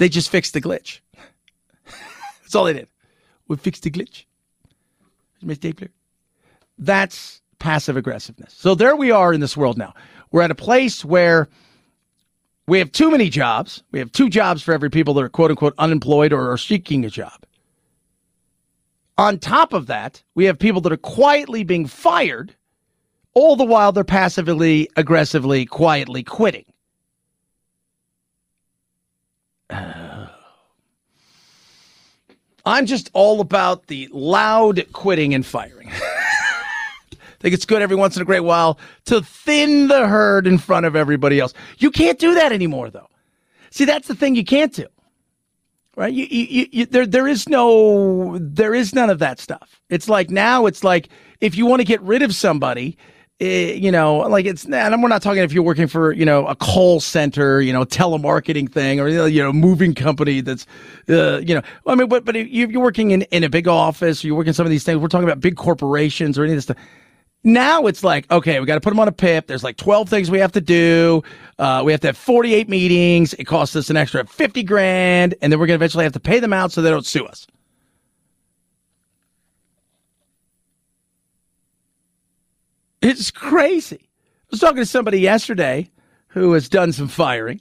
they just fixed the glitch. (laughs) That's all they did. We fixed the glitch. My stapler. That's passive aggressiveness. So there we are in this world now. We're at a place where we have too many jobs. We have two jobs for every people that are quote unquote unemployed or are seeking a job. On top of that, we have people that are quietly being fired, all the while they're passively, aggressively, quietly quitting. Uh, I'm just all about the loud quitting and firing. I (laughs) think it's good every once in a great while to thin the herd in front of everybody else. You can't do that anymore, though. See, that's the thing you can't do. Right? You, you, you, there, there is no, there is none of that stuff. It's like now, it's like if you want to get rid of somebody, eh, you know, like it's, and we're not talking if you're working for, you know, a call center, you know, telemarketing thing or, you know, moving company that's, uh, you know, I mean, but, but if you're working in, in a big office or you're working some of these things, we're talking about big corporations or any of this stuff now it's like, okay, we got to put them on a PIP. There's like 12 things we have to do. Uh, we have to have 48 meetings. It costs us an extra 50 grand. And then we're going to eventually have to pay them out so they don't sue us. It's crazy. I was talking to somebody yesterday who has done some firing.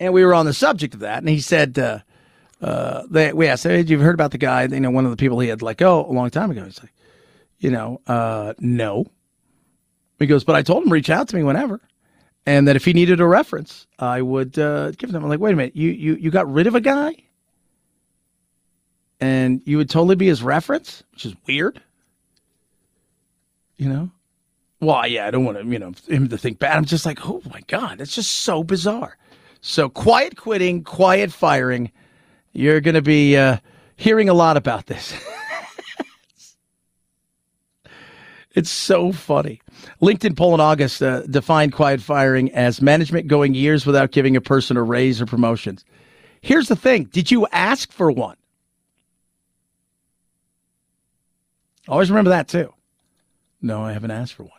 And we were on the subject of that. And he said, uh, uh, they, we asked, hey, you've heard about the guy, you know, one of the people he had let go a long time ago. He's like, you know, uh, no. He goes, but I told him reach out to me whenever, and that if he needed a reference, I would uh, give them. I'm like, wait a minute, you you you got rid of a guy, and you would totally be his reference, which is weird. You know, well, yeah, I don't want to, you know, him to think bad. I'm just like, oh my god, it's just so bizarre. So quiet quitting, quiet firing. You're going to be uh, hearing a lot about this. (laughs) It's so funny. LinkedIn poll in August uh, defined quiet firing as management going years without giving a person a raise or promotions. Here's the thing Did you ask for one? Always remember that too. No, I haven't asked for one.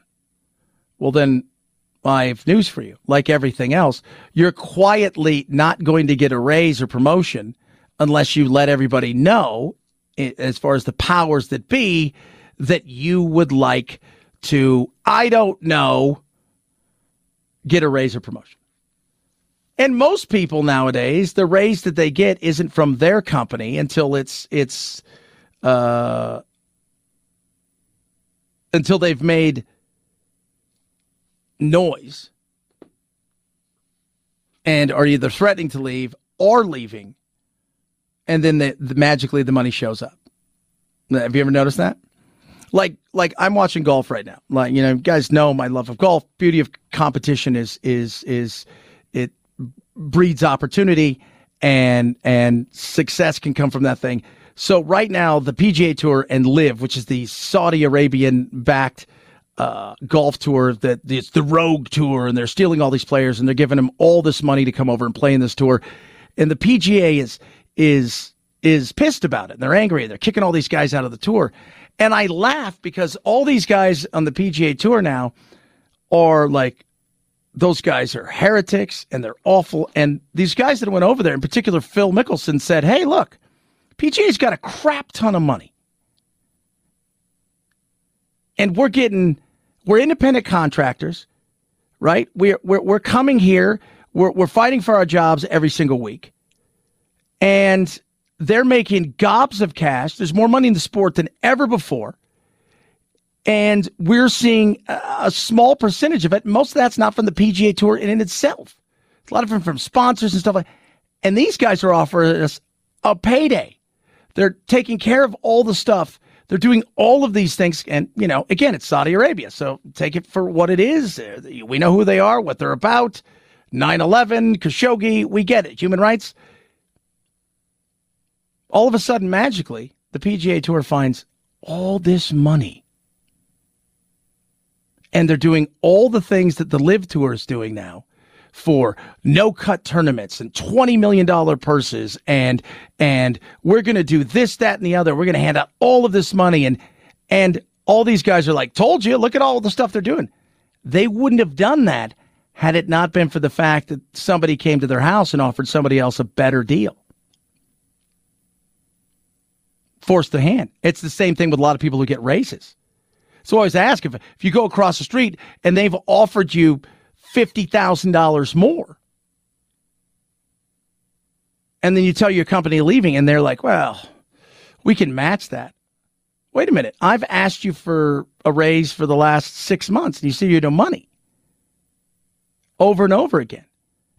Well, then I have news for you. Like everything else, you're quietly not going to get a raise or promotion unless you let everybody know, as far as the powers that be, that you would like to, I don't know, get a raise or promotion. And most people nowadays, the raise that they get isn't from their company until it's it's uh, until they've made noise and are either threatening to leave or leaving, and then the, the, magically the money shows up. Have you ever noticed that? like like I'm watching golf right now. Like you know, you guys know my love of golf. Beauty of competition is is is it breeds opportunity and and success can come from that thing. So right now, the PGA Tour and LIV, which is the Saudi Arabian backed uh, golf tour, that it's the Rogue Tour, and they're stealing all these players and they're giving them all this money to come over and play in this tour. And the PGA is is is pissed about it. They're angry. They're kicking all these guys out of the tour. And I laugh because all these guys on the PGA Tour now are like those guys are heretics and they're awful. And these guys that went over there, in particular, Phil Mickelson said, Hey, look, PGA's got a crap ton of money. And we're getting, we're independent contractors, right? We're, we're, we're coming here, we're, we're fighting for our jobs every single week. And they're making gobs of cash. There's more money in the sport than ever before. And we're seeing a small percentage of it. Most of that's not from the PGA Tour in, itself. It's a lot of them from sponsors and stuff like And these guys are offering us a payday. They're taking care of all the stuff. They're doing all of these things. And, you know, again, it's Saudi Arabia. So take it for what it is. Uh, we know who they are, what they're about. 9 11, Khashoggi, we get it. Human rights. All of a sudden, magically, the PGA Tour finds all this money and they're doing all the things that the LIV Tour is doing now for no cut tournaments and $20 million purses and and we're going to do this that and the other. We're going to hand out all of this money and and all these guys are like told you look at all the stuff they're doing. They wouldn't have done that had it not been for the fact that somebody came to their house and offered somebody else a better deal. Forced the hand. It's the same thing with a lot of people who get raises. So I always ask if, if you go across the street and they've offered you $50,000 more, and then you tell your company leaving and they're like, well, we can match that. Wait a minute. I've asked you for a raise for the last six months and you say you no money over and over again.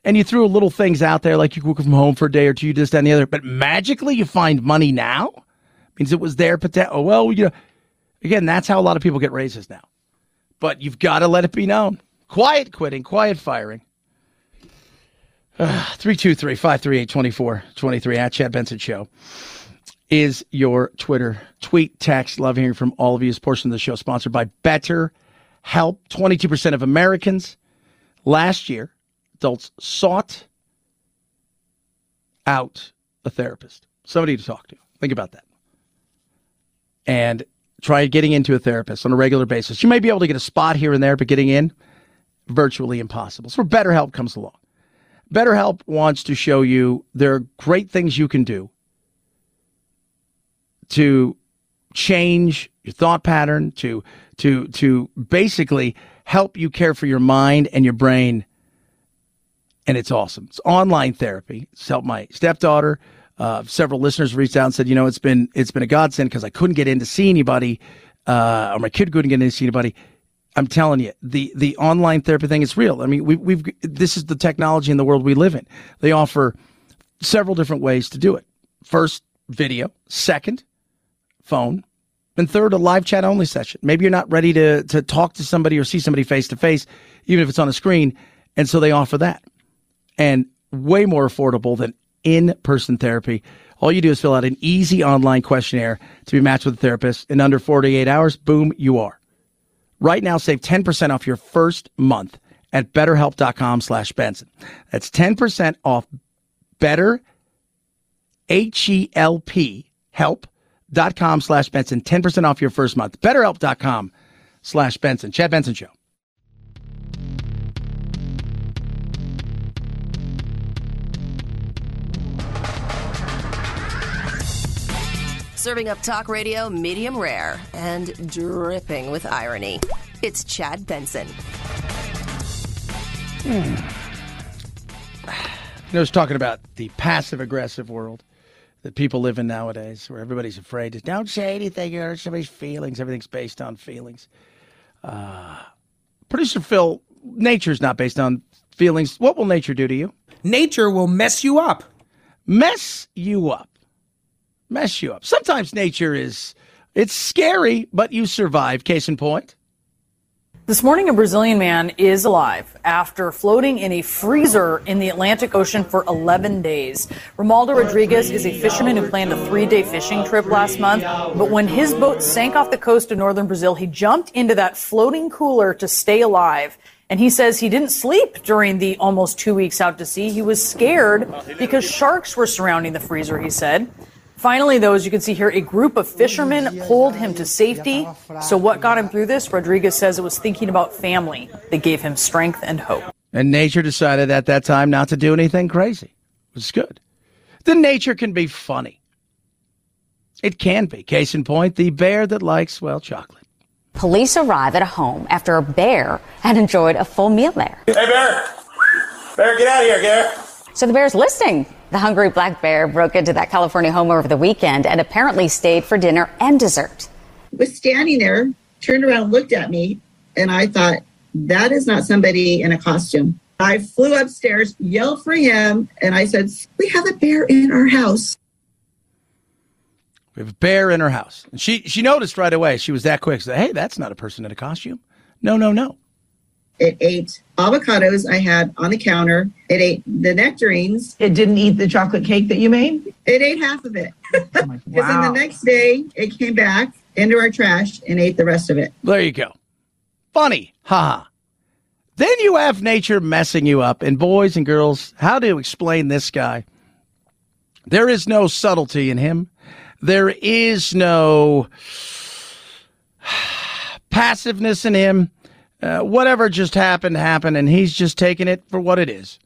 And you threw little things out there like you work from home for a day or two, you just and the other, but magically you find money now? Means it was there, potential. Oh, well, you know, Again, that's how a lot of people get raises now. But you've got to let it be known. Quiet quitting, quiet firing. (sighs) 323 538 2423 at Chad Benson Show is your Twitter tweet, text. Love hearing from all of you. This portion of the show sponsored by Better Help. 22% of Americans last year, adults sought out a therapist, somebody to talk to. Think about that. And try getting into a therapist on a regular basis. You may be able to get a spot here and there, but getting in, virtually impossible. So BetterHelp comes along. BetterHelp wants to show you there are great things you can do to change your thought pattern, to to to basically help you care for your mind and your brain. And it's awesome. It's online therapy. It's helped my stepdaughter uh, several listeners reached out and said, you know, it's been it's been a godsend because I couldn't get in to see anybody, uh, or my kid couldn't get in to see anybody. I'm telling you, the the online therapy thing is real. I mean, we, we've this is the technology in the world we live in. They offer several different ways to do it. First, video. Second, phone. And third, a live chat only session. Maybe you're not ready to to talk to somebody or see somebody face to face, even if it's on a screen. And so they offer that, and way more affordable than in person therapy. All you do is fill out an easy online questionnaire to be matched with a therapist. In under 48 hours, boom, you are. Right now, save 10% off your first month at betterhelp.com slash Benson. That's 10% off better, H-E-L-P, help.com slash Benson. 10% off your first month. Betterhelp.com slash Benson. Chad Benson Show. Serving up talk radio medium rare and dripping with irony. It's Chad Benson. Hmm. I was talking about the passive aggressive world that people live in nowadays, where everybody's afraid to don't say anything, you hurt somebody's feelings. Everything's based on feelings. Uh, Producer Phil, nature's not based on feelings. What will nature do to you? Nature will mess you up. Mess you up mess you up. Sometimes nature is it's scary, but you survive. Case in point. This morning, a Brazilian man is alive after floating in a freezer in the Atlantic Ocean for 11 days. Romualdo Rodriguez is a fisherman who planned a three day fishing trip last month. But when his boat sank off the coast of northern Brazil, he jumped into that floating cooler to stay alive. And he says he didn't sleep during the almost two weeks out to sea. He was scared because sharks were surrounding the freezer, he said. Finally, though, as you can see here, a group of fishermen pulled him to safety. So, what got him through this? Rodriguez says it was thinking about family that gave him strength and hope. And nature decided at that time not to do anything crazy. It was good. Then nature can be funny. It can be. Case in point, the bear that likes, well, chocolate. Police arrive at a home after a bear had enjoyed a full meal there. Hey, bear! Bear, get out of here, bear! So the bear's listening. The hungry black bear broke into that California home over the weekend and apparently stayed for dinner and dessert. Was standing there, turned around, looked at me, and I thought, that is not somebody in a costume. I flew upstairs, yelled for him, and I said, We have a bear in our house. We have a bear in her house. And she she noticed right away. She was that quick. She said, hey, that's not a person in a costume. No, no, no. It ate avocados I had on the counter. It ate the nectarines. It didn't eat the chocolate cake that you made? It ate half of it. Oh because (laughs) then the next day, it came back into our trash and ate the rest of it. There you go. Funny. Ha. Then you have nature messing you up. And boys and girls, how do you explain this guy? There is no subtlety in him. There is no (sighs) passiveness in him. Uh, whatever just happened, happened, and he's just taking it for what it is.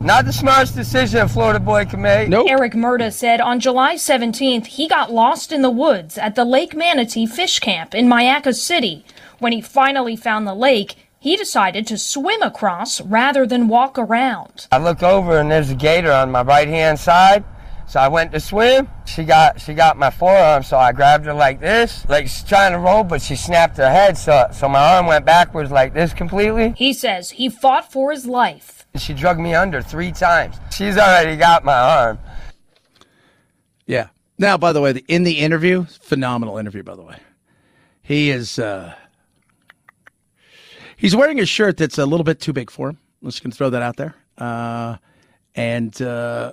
Not the smartest decision a Florida boy can make. Nope. Eric Murda said on July 17th he got lost in the woods at the Lake Manatee Fish Camp in Mayaca City. When he finally found the lake, he decided to swim across rather than walk around. I look over and there's a gator on my right hand side. So I went to swim. She got she got my forearm, so I grabbed her like this, like she's trying to roll, but she snapped her head, so so my arm went backwards like this completely. He says he fought for his life. She drug me under three times. She's already got my arm. Yeah. Now, by the way, the, in the interview, phenomenal interview, by the way. He is uh he's wearing a shirt that's a little bit too big for him. I'm just gonna throw that out there. Uh and uh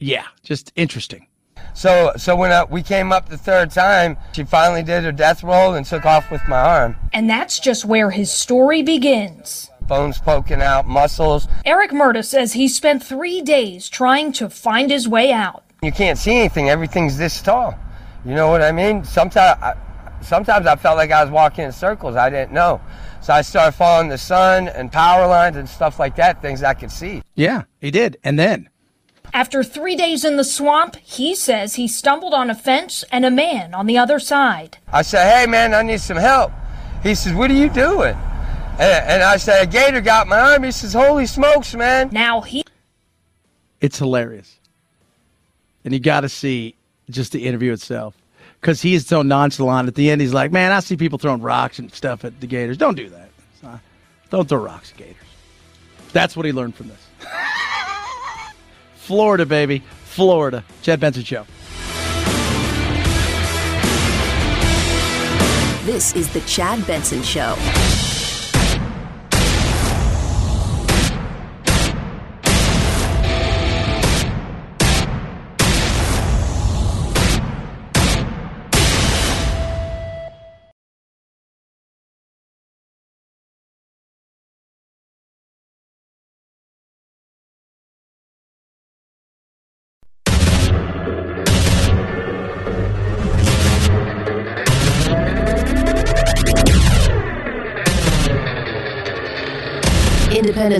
yeah, just interesting. So so when uh, we came up the third time, she finally did her death roll and took off with my arm. And that's just where his story begins. Bones poking out, muscles. Eric Murda says he spent three days trying to find his way out. You can't see anything. Everything's this tall. You know what I mean? Sometimes, I, sometimes I felt like I was walking in circles. I didn't know. So I started following the sun and power lines and stuff like that, things I could see. Yeah, he did. And then After three days in the swamp, he says he stumbled on a fence and a man on the other side. I said, hey man, I need some help. He says, what are you doing? And, and I said, a gator got my arm. He says, holy smokes, man. Now he. It's hilarious. And you got to see just the interview itself because he is so nonchalant. At the end, he's like, man, I see people throwing rocks and stuff at the Gators. Don't do that. It's not- Don't throw rocks at Gators. That's what he learned from this. (laughs) Florida, baby. Florida. Chad Benson Show. This is the Chad Benson Show.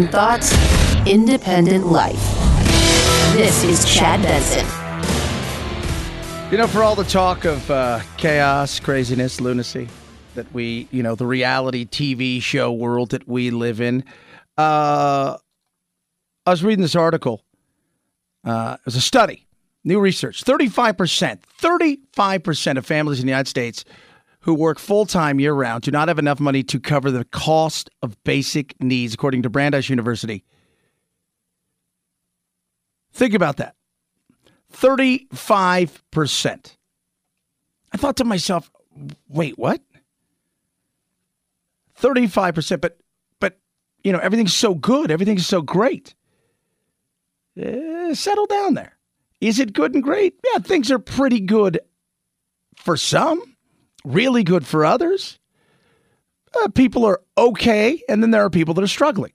Independent thoughts, independent life. This is Chad Benson. You know, for all the talk of uh, chaos, craziness, lunacy that we, you know, the reality TV show world that we live in, uh, I was reading this article. Uh, it was a study, new research. 35%, 35% of families in the United States who work full time year round do not have enough money to cover the cost of basic needs, according to Brandeis University. Think about that. 35%. I thought to myself, wait, what? 35%, but but you know, everything's so good, everything's so great. Eh, settle down there. Is it good and great? Yeah, things are pretty good for some, really good for others. Uh, people are okay, and then there are people that are struggling.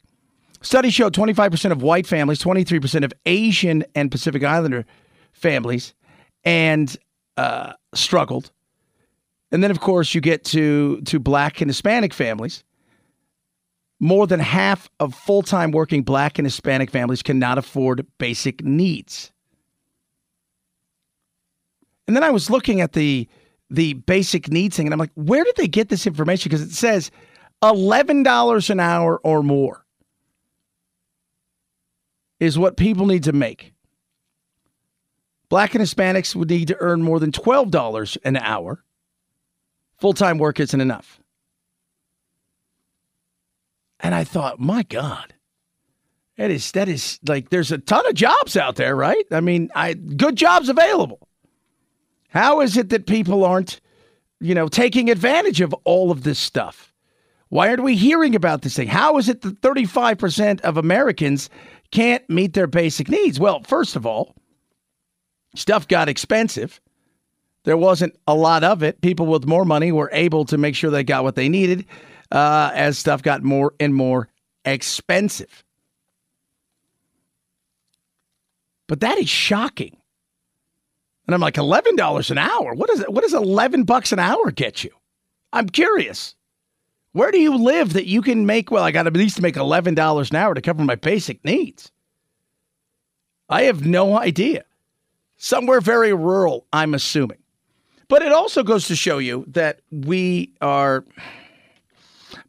Studies show 25% of white families, 23% of Asian and Pacific Islander families, and uh, struggled. And then, of course, you get to to black and Hispanic families. more than half of full time working black and Hispanic families cannot afford basic needs. And then I was looking at the the basic needs thing, and I'm like, where did they get this information? Because it says eleven dollars an hour or more is what people need to make. Black and Hispanics would need to earn more than twelve dollars an hour. Full time work isn't enough. And I thought, my God, that is that is like there's a ton of jobs out there, right? I mean, I good jobs available. How is it that people aren't, you know, taking advantage of all of this stuff? Why aren't we hearing about this thing? How is it that 35% of Americans can't meet their basic needs? Well, first of all, stuff got expensive. There wasn't a lot of it. People with more money were able to make sure they got what they needed uh, as stuff got more and more expensive. But that is shocking. And I'm like, eleven dollars an hour. What is it? What does eleven bucks an hour get you? I'm curious. Where do you live that you can make? Well, I got to at least make eleven dollars an hour to cover my basic needs. I have no idea. Somewhere very rural, I'm assuming. But it also goes to show you that we are.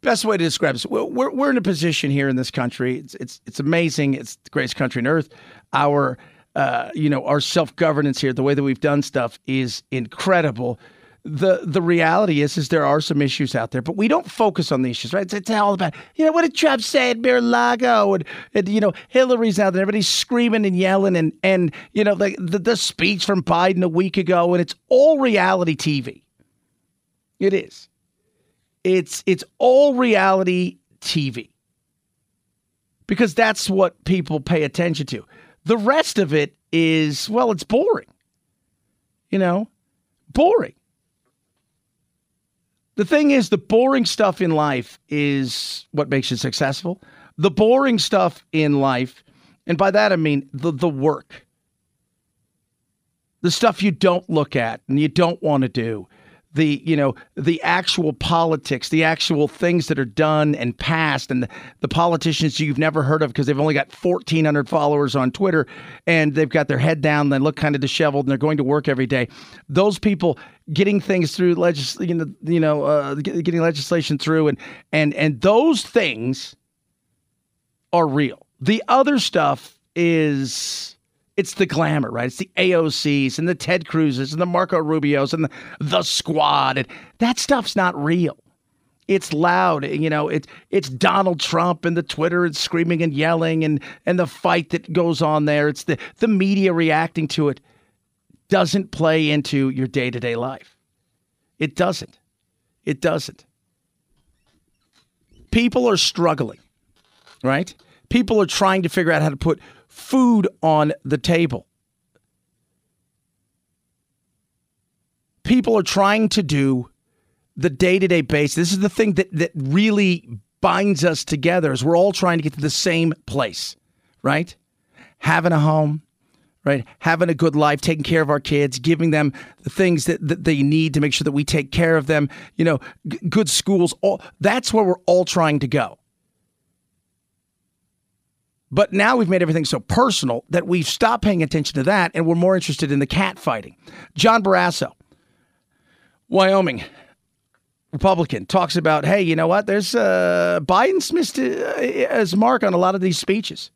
Best way to describe this: we're, we're in a position here in this country. It's it's it's amazing. It's the greatest country on earth. Our uh, you know, our self governance here, the way that we've done stuff is incredible. The the reality is is there are some issues out there, but we don't focus on the issues, right? It's, it's all about you know what did Trump say at Mar-a-Lago and, and you know Hillary's out there, everybody's screaming and yelling and and you know the, the the speech from Biden a week ago, and it's all reality TV. It is. It's it's all reality TV because that's what people pay attention to. The rest of it is, well, it's boring. You know, boring. The thing is, the boring stuff in life is what makes you successful. The boring stuff in life, and by that I mean the, the work, the stuff you don't look at and you don't want to do, the you know the actual politics, the actual things that are done and passed, and the, the politicians you've never heard of because they've only got 1,400 followers on Twitter, and they've got their head down, they look kind of disheveled, and they're going to work every day. Those people getting things through legis- you know, you know uh, getting legislation through, and and and those things are real. The other stuff is it's the glamour, right? It's the AOCs and the Ted Cruzes and the Marco Rubios and the, the squad. And that stuff's not real. It's loud, you know. It's it's Donald Trump and the Twitter and screaming and yelling and and the fight that goes on there. It's the the media reacting to it. Doesn't play into your day to day life. It doesn't. It doesn't. People are struggling, right? People are trying to figure out how to put food on the table. People are trying to do the day to day basis. This is the thing that, that really binds us together is we're all trying to get to the same place, right? Having a home, right? Having a good life, taking care of our kids, giving them the things that, that they need to make sure that we take care of them, you know, g- good schools. All that's where we're all trying to go. But now we've made everything so personal that we've stopped paying attention to that and we're more interested in the cat fighting. John Barrasso, Wyoming, Republican, talks about, hey, you know what? There's uh, Biden's missed uh, his mark on a lot of these speeches.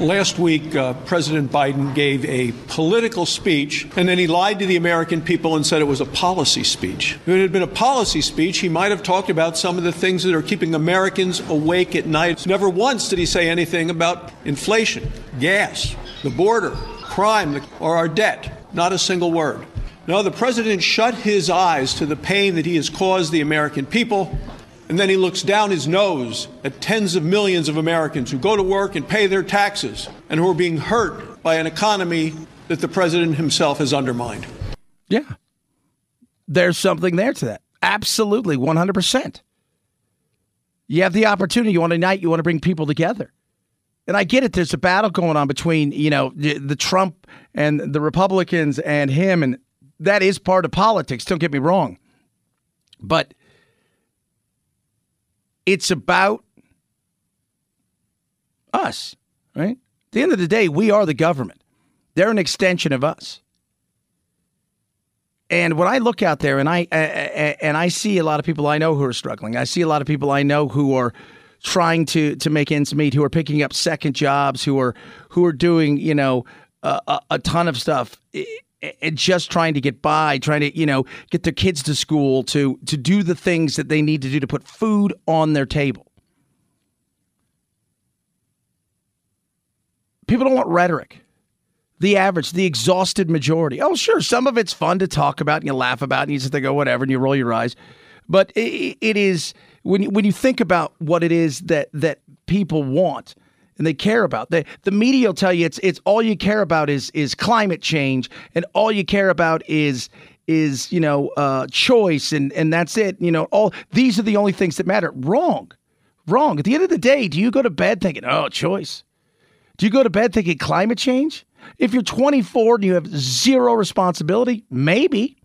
Last week, uh, President Biden gave a political speech, and then he lied to the American people and said it was a policy speech. If it had been a policy speech, he might have talked about some of the things that are keeping Americans awake at night. Never once did he say anything about inflation, gas, the border, crime, or our debt. Not a single word. No, the president shut his eyes to the pain that he has caused the American people and then he looks down his nose at tens of millions of Americans who go to work and pay their taxes and who are being hurt by an economy that the president himself has undermined. Yeah. There's something there to that. Absolutely, 100%. You have the opportunity, you want to unite, you want to bring people together. And I get it. There's a battle going on between, you know, the Trump and the Republicans and him. And that is part of politics. Don't get me wrong. But it's about Us, right? At the end of the day, we are the government. They're an extension of us. And when I look out there and I and I see a lot of people I know who are struggling, I see a lot of people I know who are trying to to make ends meet, who are picking up second jobs, who are who are doing you know a, a ton of stuff and just trying to get by, trying to you know get their kids to school, to to do the things that they need to do to put food on their table. People don't want rhetoric the average, the exhausted majority. Oh, sure, some of it's fun to talk about and you laugh about and you just think, oh, whatever, and you roll your eyes. But it, it is when you, when you think about what it is that that people want and they care about, the media will tell you it's it's all you care about is is climate change and all you care about is is you know uh, choice and and that's it. You know, all these are the only things that matter. Wrong, wrong. At the end of the day, do you go to bed thinking, oh, choice? Do you go to bed thinking climate change? If you're 24 and you have zero responsibility, maybe.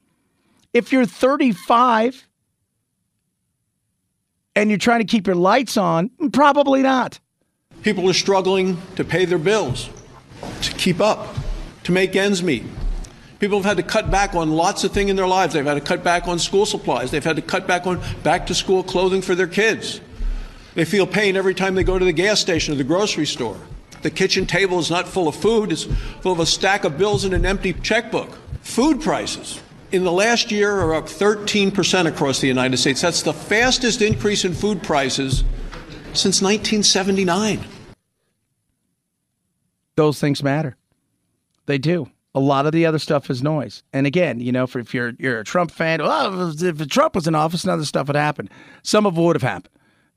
If you're 35 and you're trying to keep your lights on, probably not. People are struggling to pay their bills, to keep up, to make ends meet. People have had to cut back on lots of things in their lives. They've had to cut back on school supplies. They've had to cut back on back to school clothing for their kids. They feel pain every time they go to the gas station or the grocery store. The kitchen table is not full of food, it's full of a stack of bills and an empty checkbook. Food prices in the last year are up 13% across the United States. That's the fastest increase in food prices since 1979. Those things matter. They do. A lot of the other stuff is noise. And again, you know, if you're you're a Trump fan, well, if Trump was in office, none of this stuff would happen. Some of it would have happened.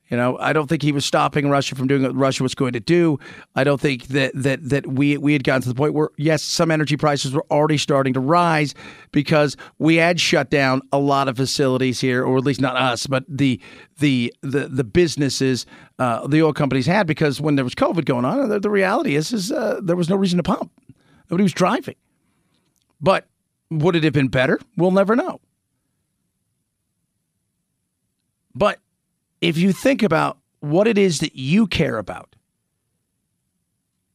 You know, I don't think he was stopping Russia from doing what Russia was going to do. I don't think that that that we we had gotten to the point where yes, some energy prices were already starting to rise because we had shut down a lot of facilities here, or at least not us, but the the the the businesses, uh, the oil companies had because when there was COVID going on, the, the reality is is uh, there was no reason to pump. Nobody was driving. But would it have been better? We'll never know. But if you think about what it is that you care about,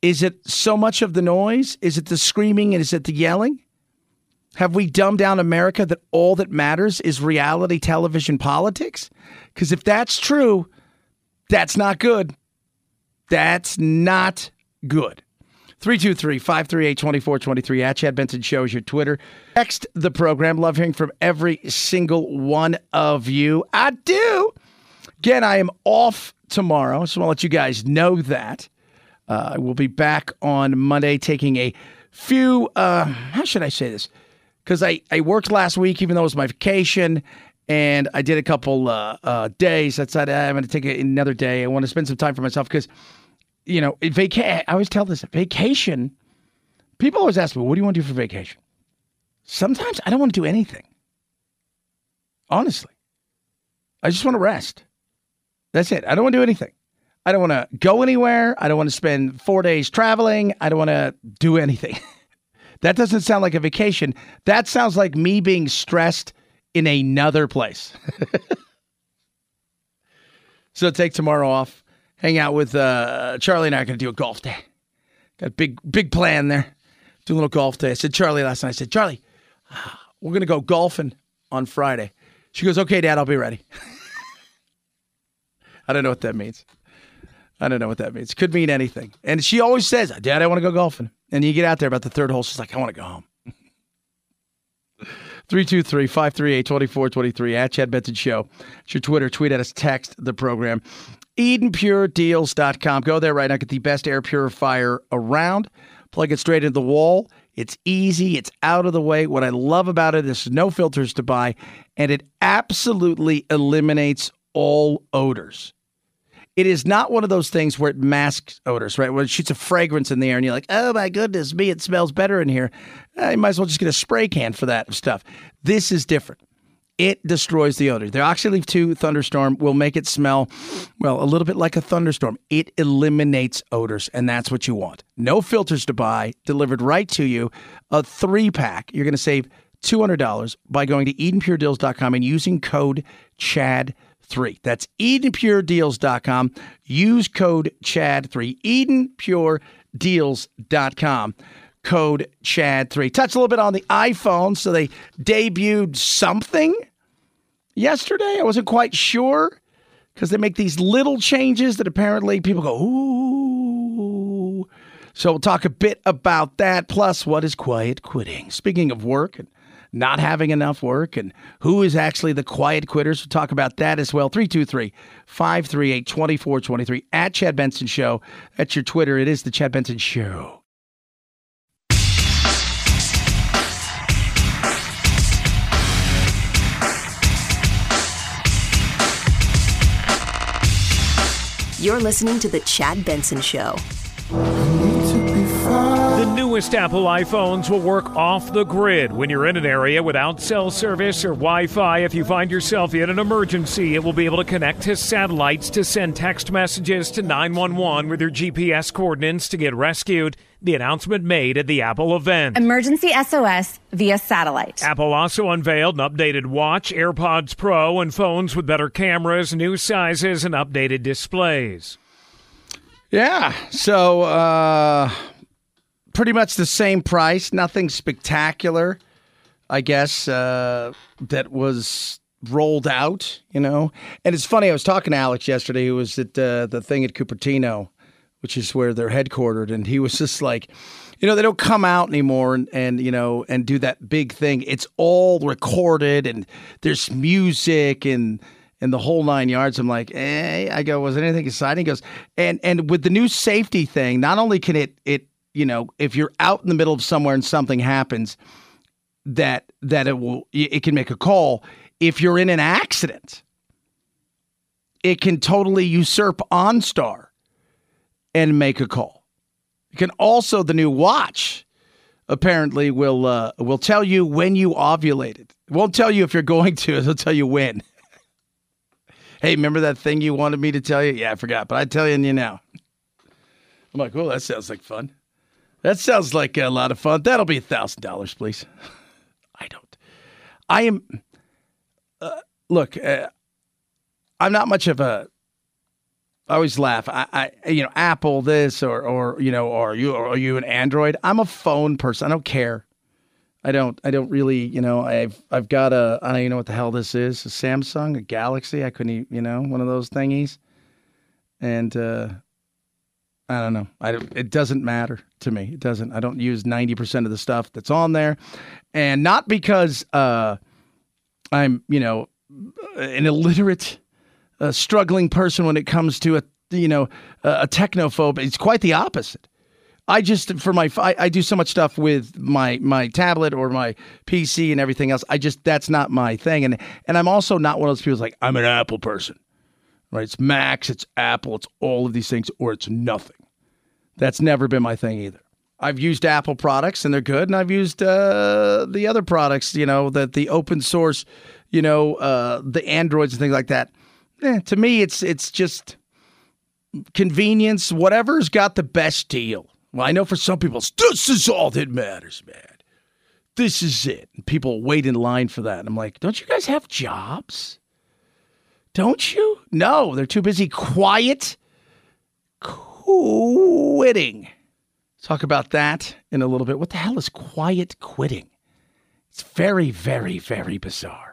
is it so much of the noise? Is it the screaming is it the yelling? Have we dumbed down America that all that matters is reality television politics? Because if that's true, that's not good. That's not good. 323 538 2423 at Chad Benson Show is your Twitter. Text the program. Love hearing from every single one of you. I do. Again, I am off tomorrow. So want to let you guys know that. Uh, I will be back on Monday taking a few, uh, how should I say this? Because I, I worked last week, even though it was my vacation, and I did a couple uh, uh, days. I said I'm going to take another day. I want to spend some time for myself because, you know, vacation. I always tell this vacation. People always ask me, "What do you want to do for vacation?" Sometimes I don't want to do anything. Honestly, I just want to rest. That's it. I don't want to do anything. I don't want to go anywhere. I don't want to spend four days traveling. I don't want to do anything. (laughs) that doesn't sound like a vacation. That sounds like me being stressed in another place. (laughs) so take tomorrow off. Hang out with uh, Charlie and I are going to do a golf day. Got a big, big plan there. Do a little golf day. I said, Charlie last night, I said, Charlie, we're going to go golfing on Friday. She goes, okay, Dad, I'll be ready. (laughs) I don't know what that means. I don't know what that means. Could mean anything. And she always says, Dad, I want to go golfing. And you get out there about the third hole, she's like, I want to go home. (laughs) 323 538 2423 at Chad Benson Show. It's your Twitter. Tweet at us, text the program. EdenPureDeals.com. Go there right now. Get the best air purifier around. Plug it straight into the wall. It's easy. It's out of the way. What I love about it is no filters to buy, and it absolutely eliminates all odors. It is not one of those things where it masks odors, right? Where it shoots a fragrance in the air and you're like, oh my goodness me, it smells better in here. Uh, you might as well just get a spray can for that stuff. This is different. It destroys the odor. The Oxyleaf 2 thunderstorm will make it smell, well, a little bit like a thunderstorm. It eliminates odors, and that's what you want. No filters to buy, delivered right to you. A three pack. You're going to save $200 by going to EdenPureDeals.com and using code CHAD 3. That's EdenPureDeals.com. Use code CHAD3. EdenPureDeals.com. Code CHAD3. Touch a little bit on the iPhone. So they debuted something yesterday. I wasn't quite sure because they make these little changes that apparently people go, ooh. So we'll talk a bit about that. Plus, what is quiet quitting? Speaking of work and not having enough work and who is actually the quiet quitters. We'll talk about that as well. 323 538 2423 at Chad Benson Show. That's your Twitter. It is the Chad Benson Show. You're listening to The Chad Benson Show. The newest Apple iPhones will work off the grid when you're in an area without cell service or Wi Fi. If you find yourself in an emergency, it will be able to connect to satellites to send text messages to 911 with your GPS coordinates to get rescued. The announcement made at the Apple event. Emergency SOS via satellite. Apple also unveiled an updated watch, AirPods Pro, and phones with better cameras, new sizes, and updated displays. Yeah. So, uh, pretty much the same price. Nothing spectacular, I guess, uh, that was rolled out, you know. And it's funny, I was talking to Alex yesterday, who was at uh, the thing at Cupertino, which is where they're headquartered. And he was just like, you know, they don't come out anymore and, and, you know, and do that big thing. It's all recorded and there's music and, and the whole nine yards. I'm like, eh. I go, was anything exciting? He goes, and and with the new safety thing, not only can it it you know, if you're out in the middle of somewhere and something happens, that that it will it can make a call. If you're in an accident, it can totally usurp OnStar and make a call. It can also the new watch apparently will uh, will tell you when you ovulated. It won't tell you if you're going to. (laughs) It'll tell you when. hey, remember that thing you wanted me to tell you? Yeah, I forgot, but I tell you now. I'm like, oh, that sounds like fun. That sounds like a lot of fun. That'll be a thousand dollars, please. I don't. I am. Uh, look, uh, I'm not much of a. I always laugh. I, I, you know, Apple this or or you know, or you or are you an Android? I'm a phone person. I don't care. I don't. I don't really. You know, I've I've got a. I don't even know what the hell this is. A Samsung, a Galaxy. I couldn't. You know, one of those thingies. And uh, I don't know. I it doesn't matter to me. It doesn't. I don't use ninety percent of the stuff that's on there, and not because uh, I'm you know an illiterate, uh, struggling person when it comes to a you know a technophobe. It's quite the opposite. I just for my I, I do so much stuff with my my tablet or my PC and everything else. I just that's not my thing, and and I'm also not one of those people like I'm an Apple person right? It's Macs, it's Apple, it's all of these things, or it's nothing. That's never been my thing either. I've used Apple products and they're good, and I've used uh, the other products, you know, that the open source, you know, uh, the Androids and things like that. Eh, to me, it's it's just convenience. Whatever's got the best deal. Well, I know for some people, this is all that matters, man. This is it. People wait in line for that. And I'm like, don't you guys have jobs? Don't you? No, they're too busy quiet quitting. Talk about that in a little bit. What the hell is quiet quitting? It's very, very, very bizarre.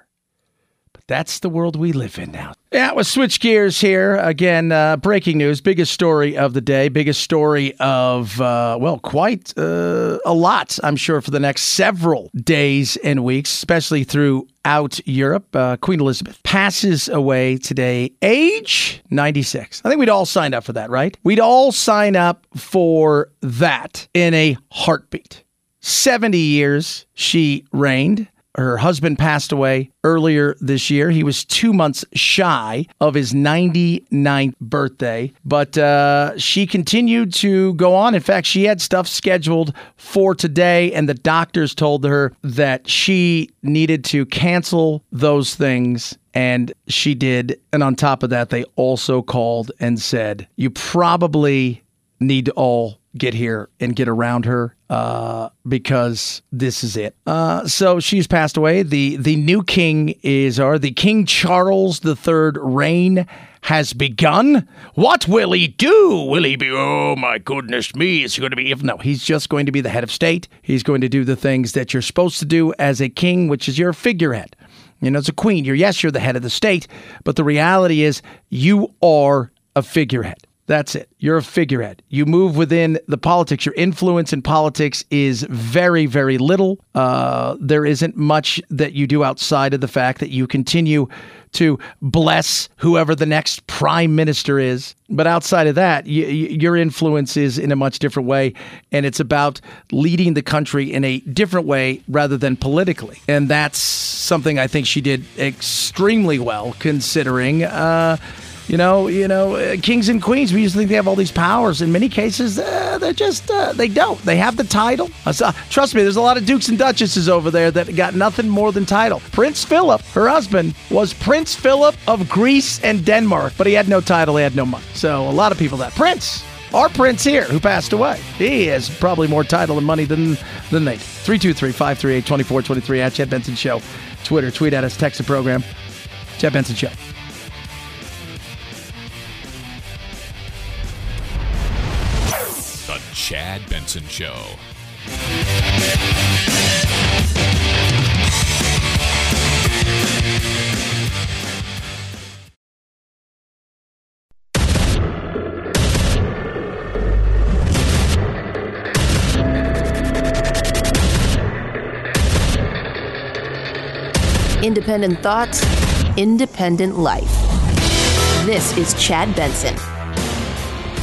That's the world we live in now. Yeah, we'll switch gears here. Again, uh, breaking news. Biggest story of the day. Biggest story of, uh, well, quite uh, a lot, I'm sure, for the next several days and weeks, especially throughout Europe. Uh, Queen Elizabeth passes away today, age 96. I think we'd all sign up for that, right? We'd all sign up for that in a heartbeat. 70 years she reigned. Her husband passed away earlier this year. He was two months shy of his 99th birthday, but uh, she continued to go on. In fact, she had stuff scheduled for today, and the doctors told her that she needed to cancel those things. And she did. And on top of that, they also called and said, You probably need to all get here and get around her uh, because this is it. Uh, so she's passed away. The the new king is or the King Charles III reign has begun. What will he do? Will he be, oh my goodness me, is he going to be, if no, he's just going to be the head of state. He's going to do the things that you're supposed to do as a king, which is your figurehead. You know, as a queen, you're, yes, you're the head of the state, but the reality is you are a figurehead. That's it. You're a figurehead. You move within the politics. Your influence in politics is very, very little. Uh, there isn't much that you do outside of the fact that you continue to bless whoever the next prime minister is. But outside of that, y- your influence is in a much different way. And it's about leading the country in a different way rather than politically. And that's something I think she did extremely well, considering. Uh, you know, you know, uh, kings and queens. We used to think they have all these powers. In many cases, uh, they're just uh, they don't. They have the title. Uh, trust me, there's a lot of dukes and duchesses over there that got nothing more than title. Prince Philip, her husband, was Prince Philip of Greece and Denmark, but he had no title. He had no money. So a lot of people that Prince. Our prince here, who passed away, he has probably more title and money than than they. 323-538-2423 at Chad Benson Show. Twitter, tweet at us, text the program. Chad Benson Show. Chad Benson Show. Independent thoughts, independent life. This is Chad Benson.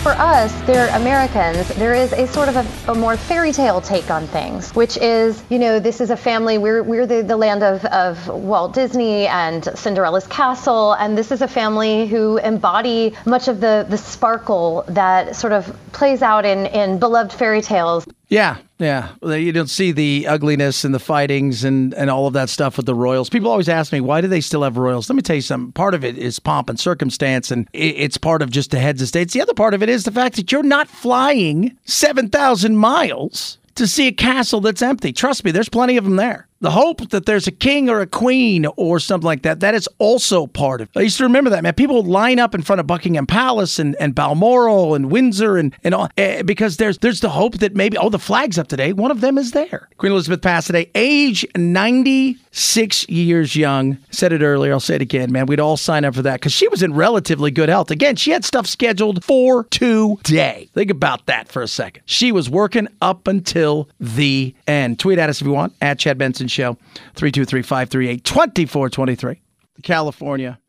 For us, they're Americans, there is a sort of a, a, more fairy tale take on things, which is, you know, this is a family, we're, we're the, the land of, of Walt Disney and Cinderella's castle, and this is a family who embody much of the, the sparkle that sort of plays out in, in beloved fairy tales. Yeah, yeah. You don't see the ugliness and the fightings and, and all of that stuff with the royals. People always ask me, why do they still have royals? Let me tell you something. Part of it is pomp and circumstance, and it's part of just the heads of states. The other part of it is the fact that you're not flying 7,000 miles to see a castle that's empty. Trust me, there's plenty of them there the hope that there's a king or a queen or something like that, that is also part of it. I used to remember that, man. People would line up in front of Buckingham Palace and, and Balmoral and Windsor and, and all, eh, because there's there's the hope that maybe, oh, the flag's up today. One of them is there. Queen Elizabeth passed today, age 96 years young. Said it earlier, I'll say it again, man. We'd all sign up for that because she was in relatively good health. Again, she had stuff scheduled for today. Think about that for a second. She was working up until the end. Tweet at us if you want, at Chad Benson Show, 323 538 2423. California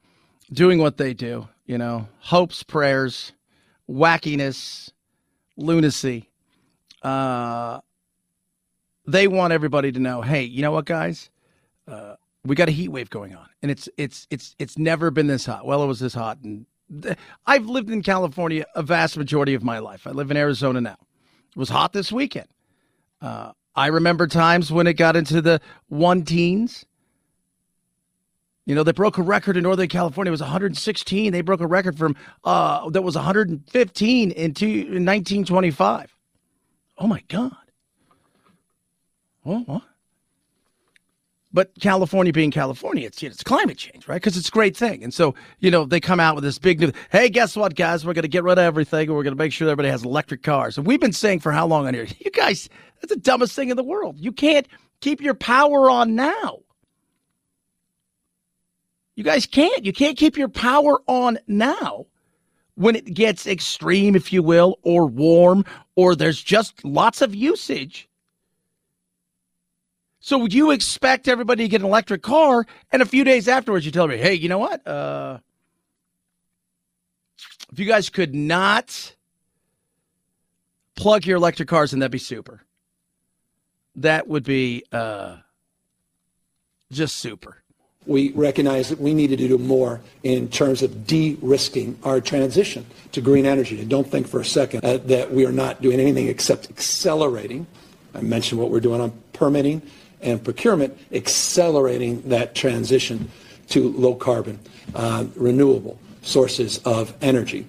doing what they do, you know, hopes, prayers, wackiness, lunacy. Uh, they want everybody to know, hey, you know what, guys? Uh, we got a heat wave going on, and it's it's it's it's never been this hot. Well, it was this hot, and I've lived in California a vast majority of my life. I live in Arizona now. It was hot this weekend. Uh, I remember times when it got into the one teens. You know, they broke a record in Northern California. It was 116. They broke a record from uh, that was 115 in, two, in 1925. Oh my God. Well, what? But California being California, it's it's climate change, right? Because it's a great thing. And so, you know, they come out with this big new, hey, guess what, guys? We're going to get rid of everything and we're going to make sure everybody has electric cars. And we've been saying for how long on here? You guys, that's the dumbest thing in the world. You can't keep your power on now. You guys can't. You can't keep your power on now when it gets extreme, if you will, or warm, or there's just lots of usage. So would you expect everybody to get an electric car, and a few days afterwards you tell me, hey, you know what? Uh, if you guys could not plug your electric cars in, that'd be super that would be uh, just super. We recognize that we needed to do more in terms of de-risking our transition to green energy. And don't think for a second uh, that we are not doing anything except accelerating. I mentioned what we're doing on permitting and procurement, accelerating that transition to low carbon, uh, renewable sources of energy.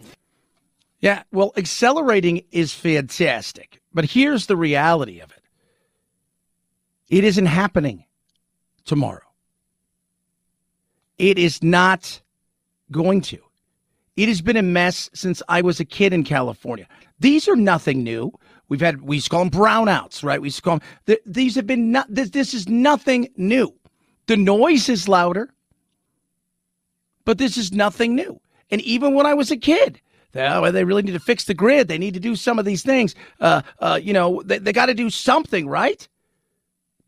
Yeah, well, accelerating is fantastic, but here's the reality of it it isn't happening tomorrow. It is not going to. It has been a mess since I was a kid in California. These are nothing new. We've had we used to call them brownouts, right? We used to call them. Th- these have been not. This, this is nothing new. The noise is louder, but this is nothing new. And even when I was a kid, they, oh, they really need to fix the grid. They need to do some of these things. Uh, uh, you know, they, they got to do something, right?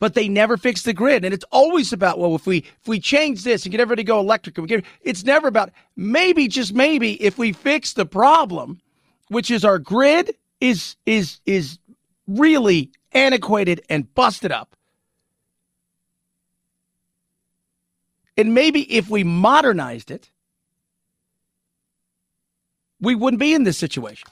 But they never fix the grid, and it's always about well, if we if we change this and get everybody to go electric, we get, it's never about maybe just maybe if we fix the problem, which is our grid is is is really antiquated and busted up. And maybe if we modernized it, we wouldn't be in this situation.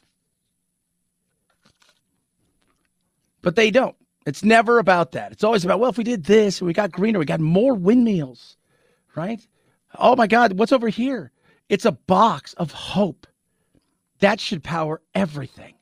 But they don't. It's never about that. It's always about, well, if we did this, we got greener, we got more windmills, right? Oh my God, what's over here? It's a box of hope. That should power everything.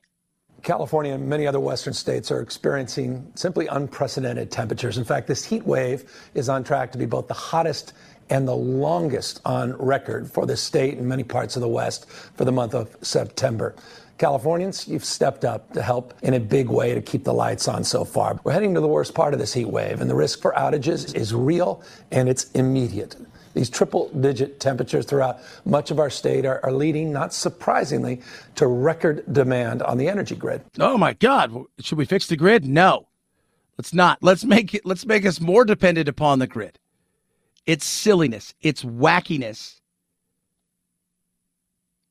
California and many other Western states are experiencing simply unprecedented temperatures. In fact, this heat wave is on track to be both the hottest and the longest on record for the state and many parts of the West for the month of September. Californians, you've stepped up to help in a big way to keep the lights on so far. We're heading to the worst part of this heat wave, and the risk for outages is real and it's immediate. These triple digit temperatures throughout much of our state are, are, leading, not surprisingly, to record demand on the energy grid. Oh my God. Should we fix the grid? No. Let's not. Let's make it let's make us more dependent upon the grid. It's silliness. It's wackiness.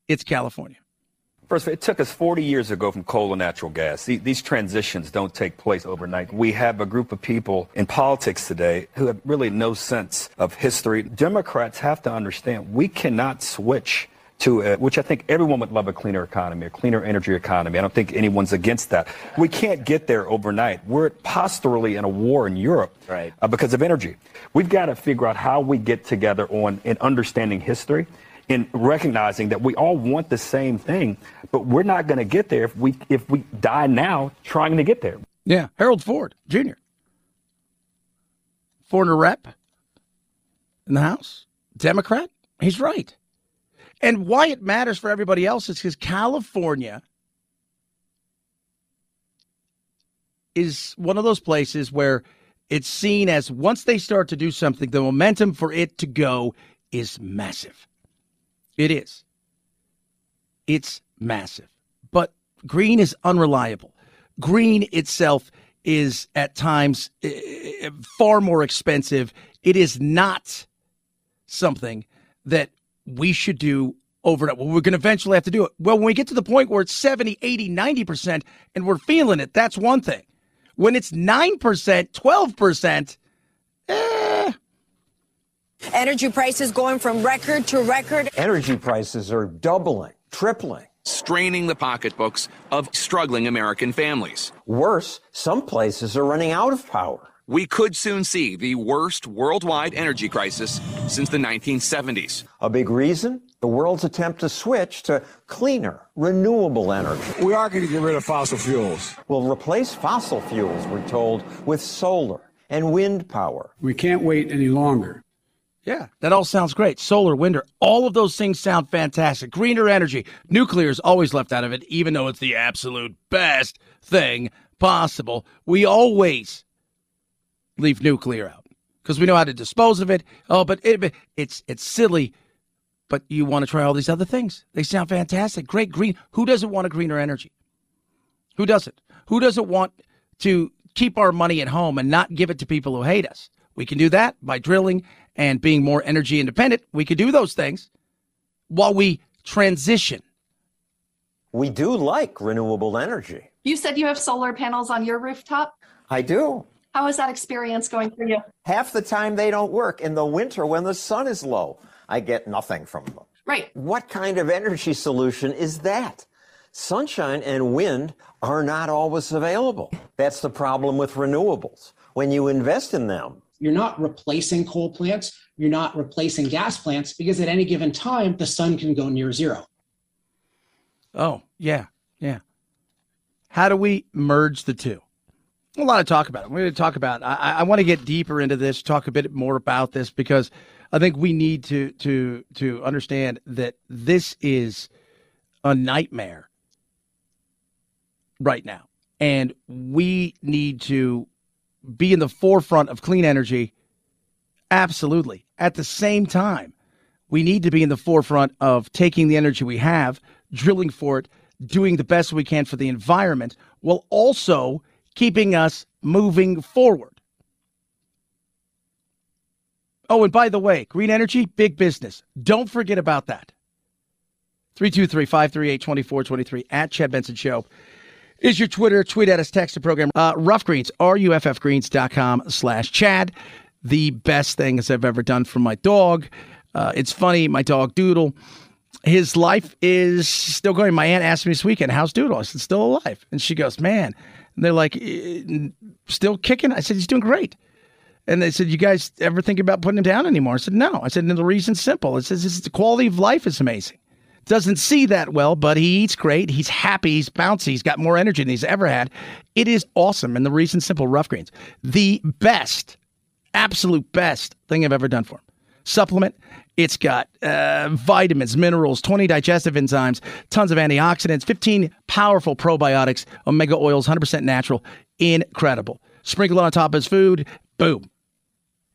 It's California. First, of all, it took us 40 years to go from coal to natural gas. These transitions don't take place overnight. We have a group of people in politics today who have really no sense of history. Democrats have to understand we cannot switch to a, which I think everyone would love a cleaner economy, a cleaner energy economy. I don't think anyone's against that. We can't get there overnight. We're posturally in a war in Europe right. uh, because of energy. We've got to figure out how we get together on in understanding history in recognizing that we all want the same thing, but we're not going to get there if we if we die now trying to get there. Yeah, Harold Ford Jr. Foreigner rep in the House, Democrat. He's right. And why it matters for everybody else is because California is one of those places where it's seen as once they start to do something, the momentum for it to go is massive. It is. It's massive. But green is unreliable. Green itself is at times uh, far more expensive. It is not something that we should do overnight. Well, we're going to eventually have to do it. Well, when we get to the point where it's 70, 80, 90%, and we're feeling it, that's one thing. When it's 9%, 12%, eh, Energy prices going from record to record. Energy prices are doubling, tripling. Straining the pocketbooks of struggling American families. Worse, some places are running out of power. We could soon see the worst worldwide energy crisis since the 1970s. A big reason? The world's attempt to switch to cleaner, renewable energy. We are going to get rid of fossil fuels. We'll replace fossil fuels, we're told, with solar and wind power. We can't wait any longer. Yeah, that all sounds great. Solar, wind, all of those things sound fantastic. Greener energy. Nuclear is always left out of it, even though it's the absolute best thing possible. We always leave nuclear out because we know how to dispose of it. Oh, but it, it's it's silly. But you want to try all these other things. They sound fantastic. Great green. Who doesn't want a greener energy? Who doesn't? Who doesn't want to keep our money at home and not give it to people who hate us? We can do that by drilling and being more energy independent. We could do those things while we transition. We do like renewable energy. You said you have solar panels on your rooftop? I do. How is that experience going for you? Half the time they don't work. In the winter, when the sun is low, I get nothing from them. Right. What kind of energy solution is that? Sunshine and wind are not always available. That's the problem with renewables. When you invest in them, you're not replacing coal plants, you're not replacing gas plants because at any given time, the sun can go near zero. Oh, yeah, yeah. How do we merge the two? A lot of talk about it. We're going to talk about. I, I want to get deeper into this, talk a bit more about this because I think we need to to to understand that this is a nightmare right now, and we need to be in the forefront of clean energy. Absolutely. At the same time, we need to be in the forefront of taking the energy we have, drilling for it, doing the best we can for the environment, while also keeping us moving forward. Oh, and by the way, green energy, big business. Don't forget about that. 323 538 2423 at Chad Benson Show is your Twitter. Tweet at us, text the program. Uh, Ruff Greens, ruffgreens.com slash Chad. The best things I've ever done for my dog. Uh, it's funny, my dog Doodle, his life is still going. My aunt asked me this weekend, how's Doodle? I said, still alive. And she goes, man. And they're like, "Eh, still kicking? I said, he's doing great. And they said, you guys ever think about putting him down anymore? I said, no. I said, the reason's simple. It says the quality of life is amazing. Doesn't see that well, but he eats great. He's happy. He's bouncy. He's got more energy than he's ever had. It is awesome. And the reason simple Ruff Greens. The best, absolute best thing I've ever done for him. Supplement. It's got uh, vitamins, minerals, 20 digestive enzymes, tons of antioxidants, 15 powerful probiotics, omega oils, 100% natural. Incredible. Sprinkle it on top of his food. Boom.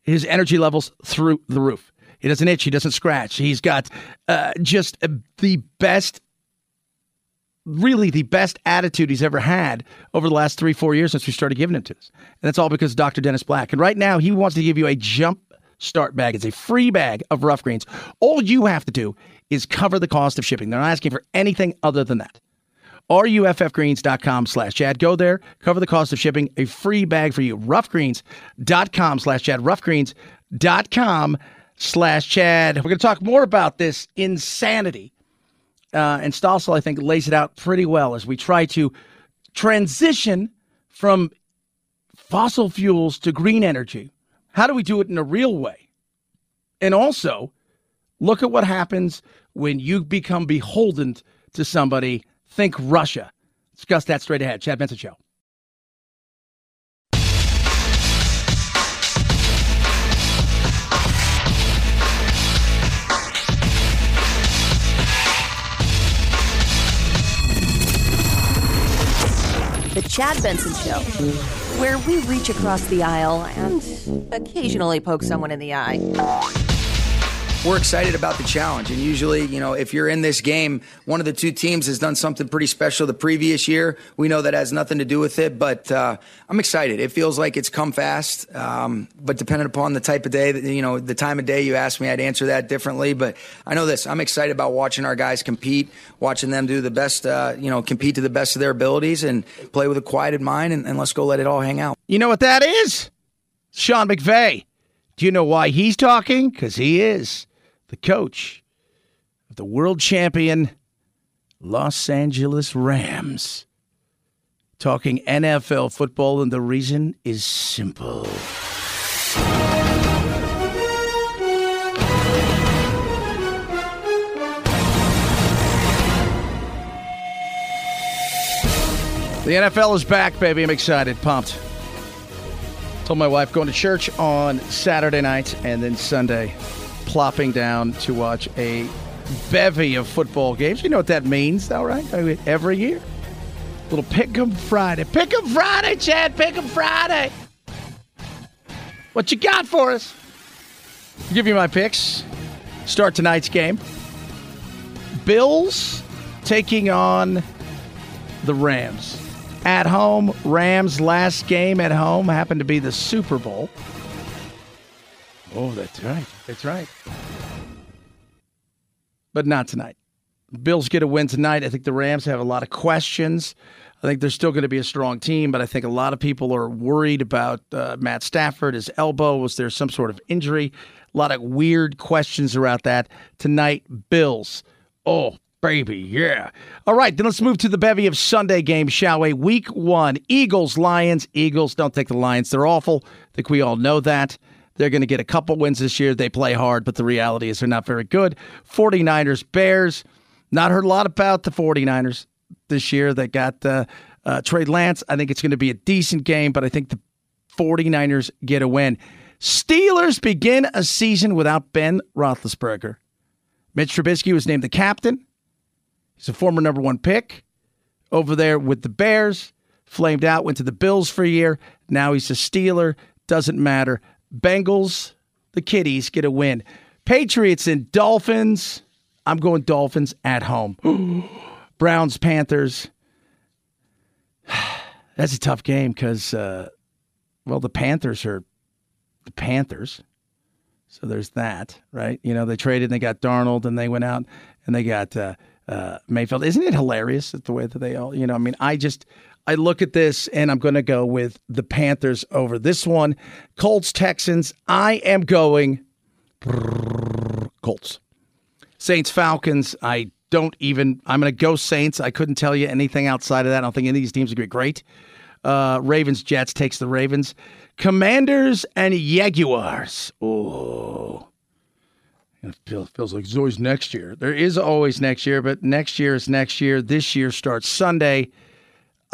His energy levels through the roof. He doesn't itch. He doesn't scratch. He's got uh, just uh, the best, really the best attitude he's ever had over the last three, four years since we started giving him to us. And that's all because Dr. Dennis Black. And right now, he wants to give you a jump start bag. It's a free bag of Ruff Greens. All you have to do is cover the cost of shipping. They're not asking for anything other than that. RUFFgreens.com slash Chad. Go there, cover the cost of shipping, a free bag for you. Ruffgreens.com slash Chad. Ruffgreens.com slash Chad. We're going to talk more about this insanity. Uh, and Stossel, I think, lays it out pretty well as we try to transition from fossil fuels to green energy. How do we do it in a real way? And also, look at what happens when you become beholden to somebody. Think Russia. Discuss that straight ahead. Chad Benson Show. The Chad Benson Show, where we reach across the aisle and occasionally poke someone in the eye. We're excited about the challenge. And usually, you know, if you're in this game, one of the two teams has done something pretty special the previous year. We know that has nothing to do with it, but uh, I'm excited. It feels like it's come fast. Um, but depending upon the type of day, you know, the time of day you ask me, I'd answer that differently. But I know this. I'm excited about watching our guys compete, watching them do the best, uh, you know, compete to the best of their abilities and play with a quieted mind. And, and let's go let it all hang out. You know what that is? Sean McVay. Do you know why he's talking? Because he is the coach of the world champion Los Angeles Rams. Talking NFL football, and the reason is simple. The NFL is back, baby. I'm excited, pumped. Told my wife going to church on Saturday night and then Sunday, plopping down to watch a bevy of football games. You know what that means, though, right? I mean, every year. Little Pick'em Friday. Pick'em Friday, Chad. Pick'em Friday. What you got for us? I'll give you my picks. Start tonight's game. Bills taking on the Rams. At home, Rams' last game at home happened to be the Super Bowl. Oh, that's right. That's right. But not tonight. Bills get a win tonight. I think the Rams have a lot of questions. I think they're still going to be a strong team, but I think a lot of people are worried about uh, Matt Stafford, his elbow. Was there some sort of injury? A lot of weird questions about that. Tonight, Bills. Oh, baby, yeah. All right, then let's move to the bevy of Sunday games, shall we? Week one Eagles, Lions. Eagles, don't take the Lions. They're awful. I think we all know that. They're going to get a couple wins this year. They play hard, but the reality is they're not very good. 49ers, Bears. Not heard a lot about the 49ers this year that got uh, uh, Trey Lance. I think it's going to be a decent game, but I think the 49ers get a win. Steelers begin a season without Ben Roethlisberger. Mitch Trubisky was named the captain. He's a former number one pick over there with the Bears. Flamed out, went to the Bills for a year. Now he's a Steeler. Doesn't matter. Bengals, the Kitties get a win. Patriots and Dolphins. I'm going Dolphins at home. (gasps) Browns, Panthers. (sighs) That's a tough game because, uh, well, the Panthers are the Panthers. So there's that, right? You know, they traded and they got Darnold and they went out and they got uh, uh, Mayfield. Isn't it hilarious that the way that they all, you know, I mean, I just, I look at this and I'm going to go with the Panthers over this one. Colts, Texans. I am going Colts. Saints, Falcons. I don't even, I'm going to go Saints. I couldn't tell you anything outside of that. I don't think any of these teams are great. Uh, Ravens, Jets takes the Ravens. Commanders and Jaguars. Oh. It feels like it's always next year. There is always next year, but next year is next year. This year starts Sunday.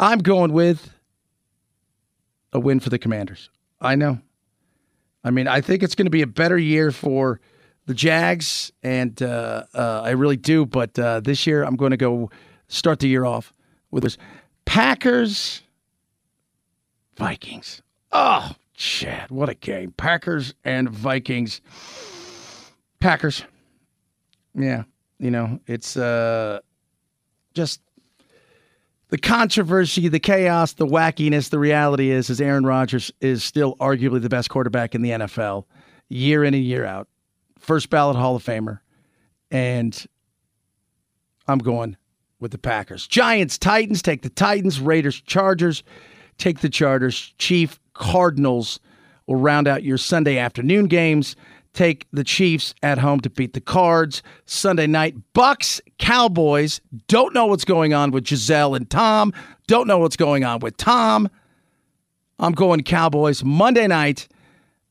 I'm going with a win for the Commanders. I know. I mean, I think it's going to be a better year for the Jags, and uh, uh, I really do. But uh, this year, I'm going to go start the year off with this Packers, Vikings. Oh, Chad, what a game! Packers and Vikings. Packers. Yeah, you know, it's uh, just the controversy, the chaos, the wackiness. The reality is, is Aaron Rodgers is still arguably the best quarterback in the NFL, year in and year out, first ballot Hall of Famer, and I'm going with the Packers. Giants, Titans, take the Titans. Raiders, Chargers, take the Chargers. Chief, Cardinals will round out your Sunday afternoon games. Take the Chiefs at home to beat the Cards. Sunday night, Bucks, Cowboys. Don't know what's going on with Gisele and Tom. Don't know what's going on with Tom. I'm going Cowboys. Monday night,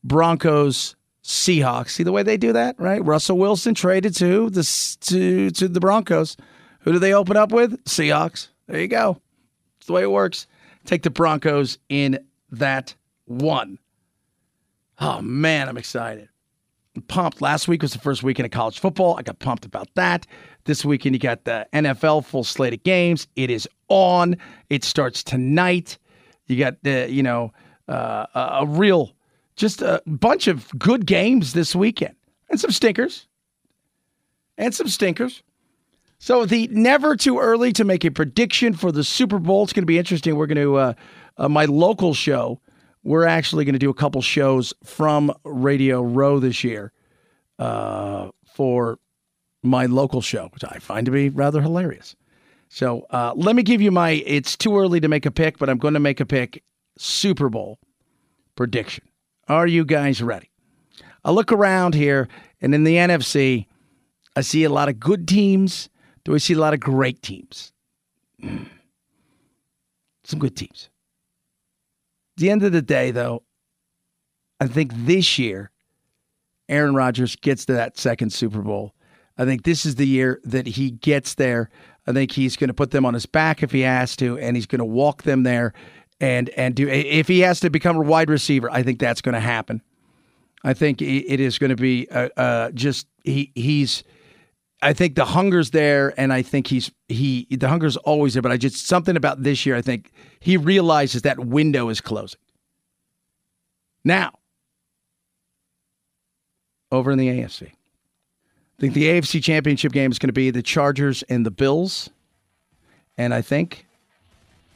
Broncos, Seahawks. See the way they do that, right? Russell Wilson traded to the to to the Broncos. Who do they open up with? Seahawks. There you go. It's the way it works. Take the Broncos in that one. Oh man, I'm excited. Pumped. Last week was the first weekend of college football. I got pumped about that. This weekend you got the NFL full slate of games. It is on. It starts tonight. You got the you know uh, a real just a bunch of good games this weekend and some stinkers and some stinkers. So the never too early to make a prediction for the Super Bowl. It's going to be interesting. We're going to uh, uh, my local show we're actually going to do a couple shows from Radio Row this year uh, for my local show, which I find to be rather hilarious. So uh, let me give you my. It's too early to make a pick, but I'm going to make a pick. Super Bowl prediction. Are you guys ready? I look around here, and in the NFC, I see a lot of good teams. Do I see a lot of great teams? Some good teams the end of the day, though, I think this year, Aaron Rodgers gets to that second Super Bowl. I think this is the year that he gets there. I think he's going to put them on his back if he has to, and he's going to walk them there and and do. If he has to become a wide receiver, I think that's going to happen. I think it is going to be uh, uh, just he he's. I think the hunger's there, and I think he's he the hunger's always there. But I just something about this year. I think he realizes that window is closing. Now, over in the AFC, I think the AFC Championship game is going to be the Chargers and the Bills, and I think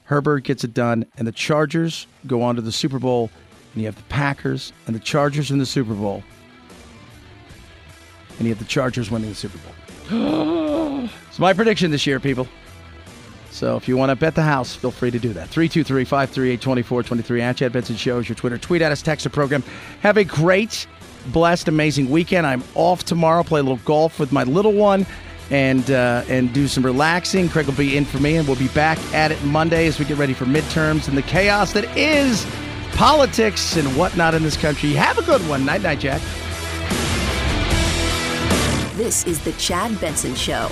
Herbert gets it done, and the Chargers go on to the Super Bowl, and you have the Packers and the Chargers in the Super Bowl, and you have the Chargers winning the Super Bowl. (gasps) it's my prediction this year, people. So if you want to bet the house, feel free to do that. 323 538 2423 at Chad Benson Show is your Twitter. Tweet at us, text the program. Have a great, blessed, amazing weekend. I'm off tomorrow, play a little golf with my little one and uh, and do some relaxing. Craig will be in for me, and we'll be back at it Monday as we get ready for midterms and the chaos that is politics and whatnot in this country. Have a good one. Night, night, Jack. This is the Chad Benson Show.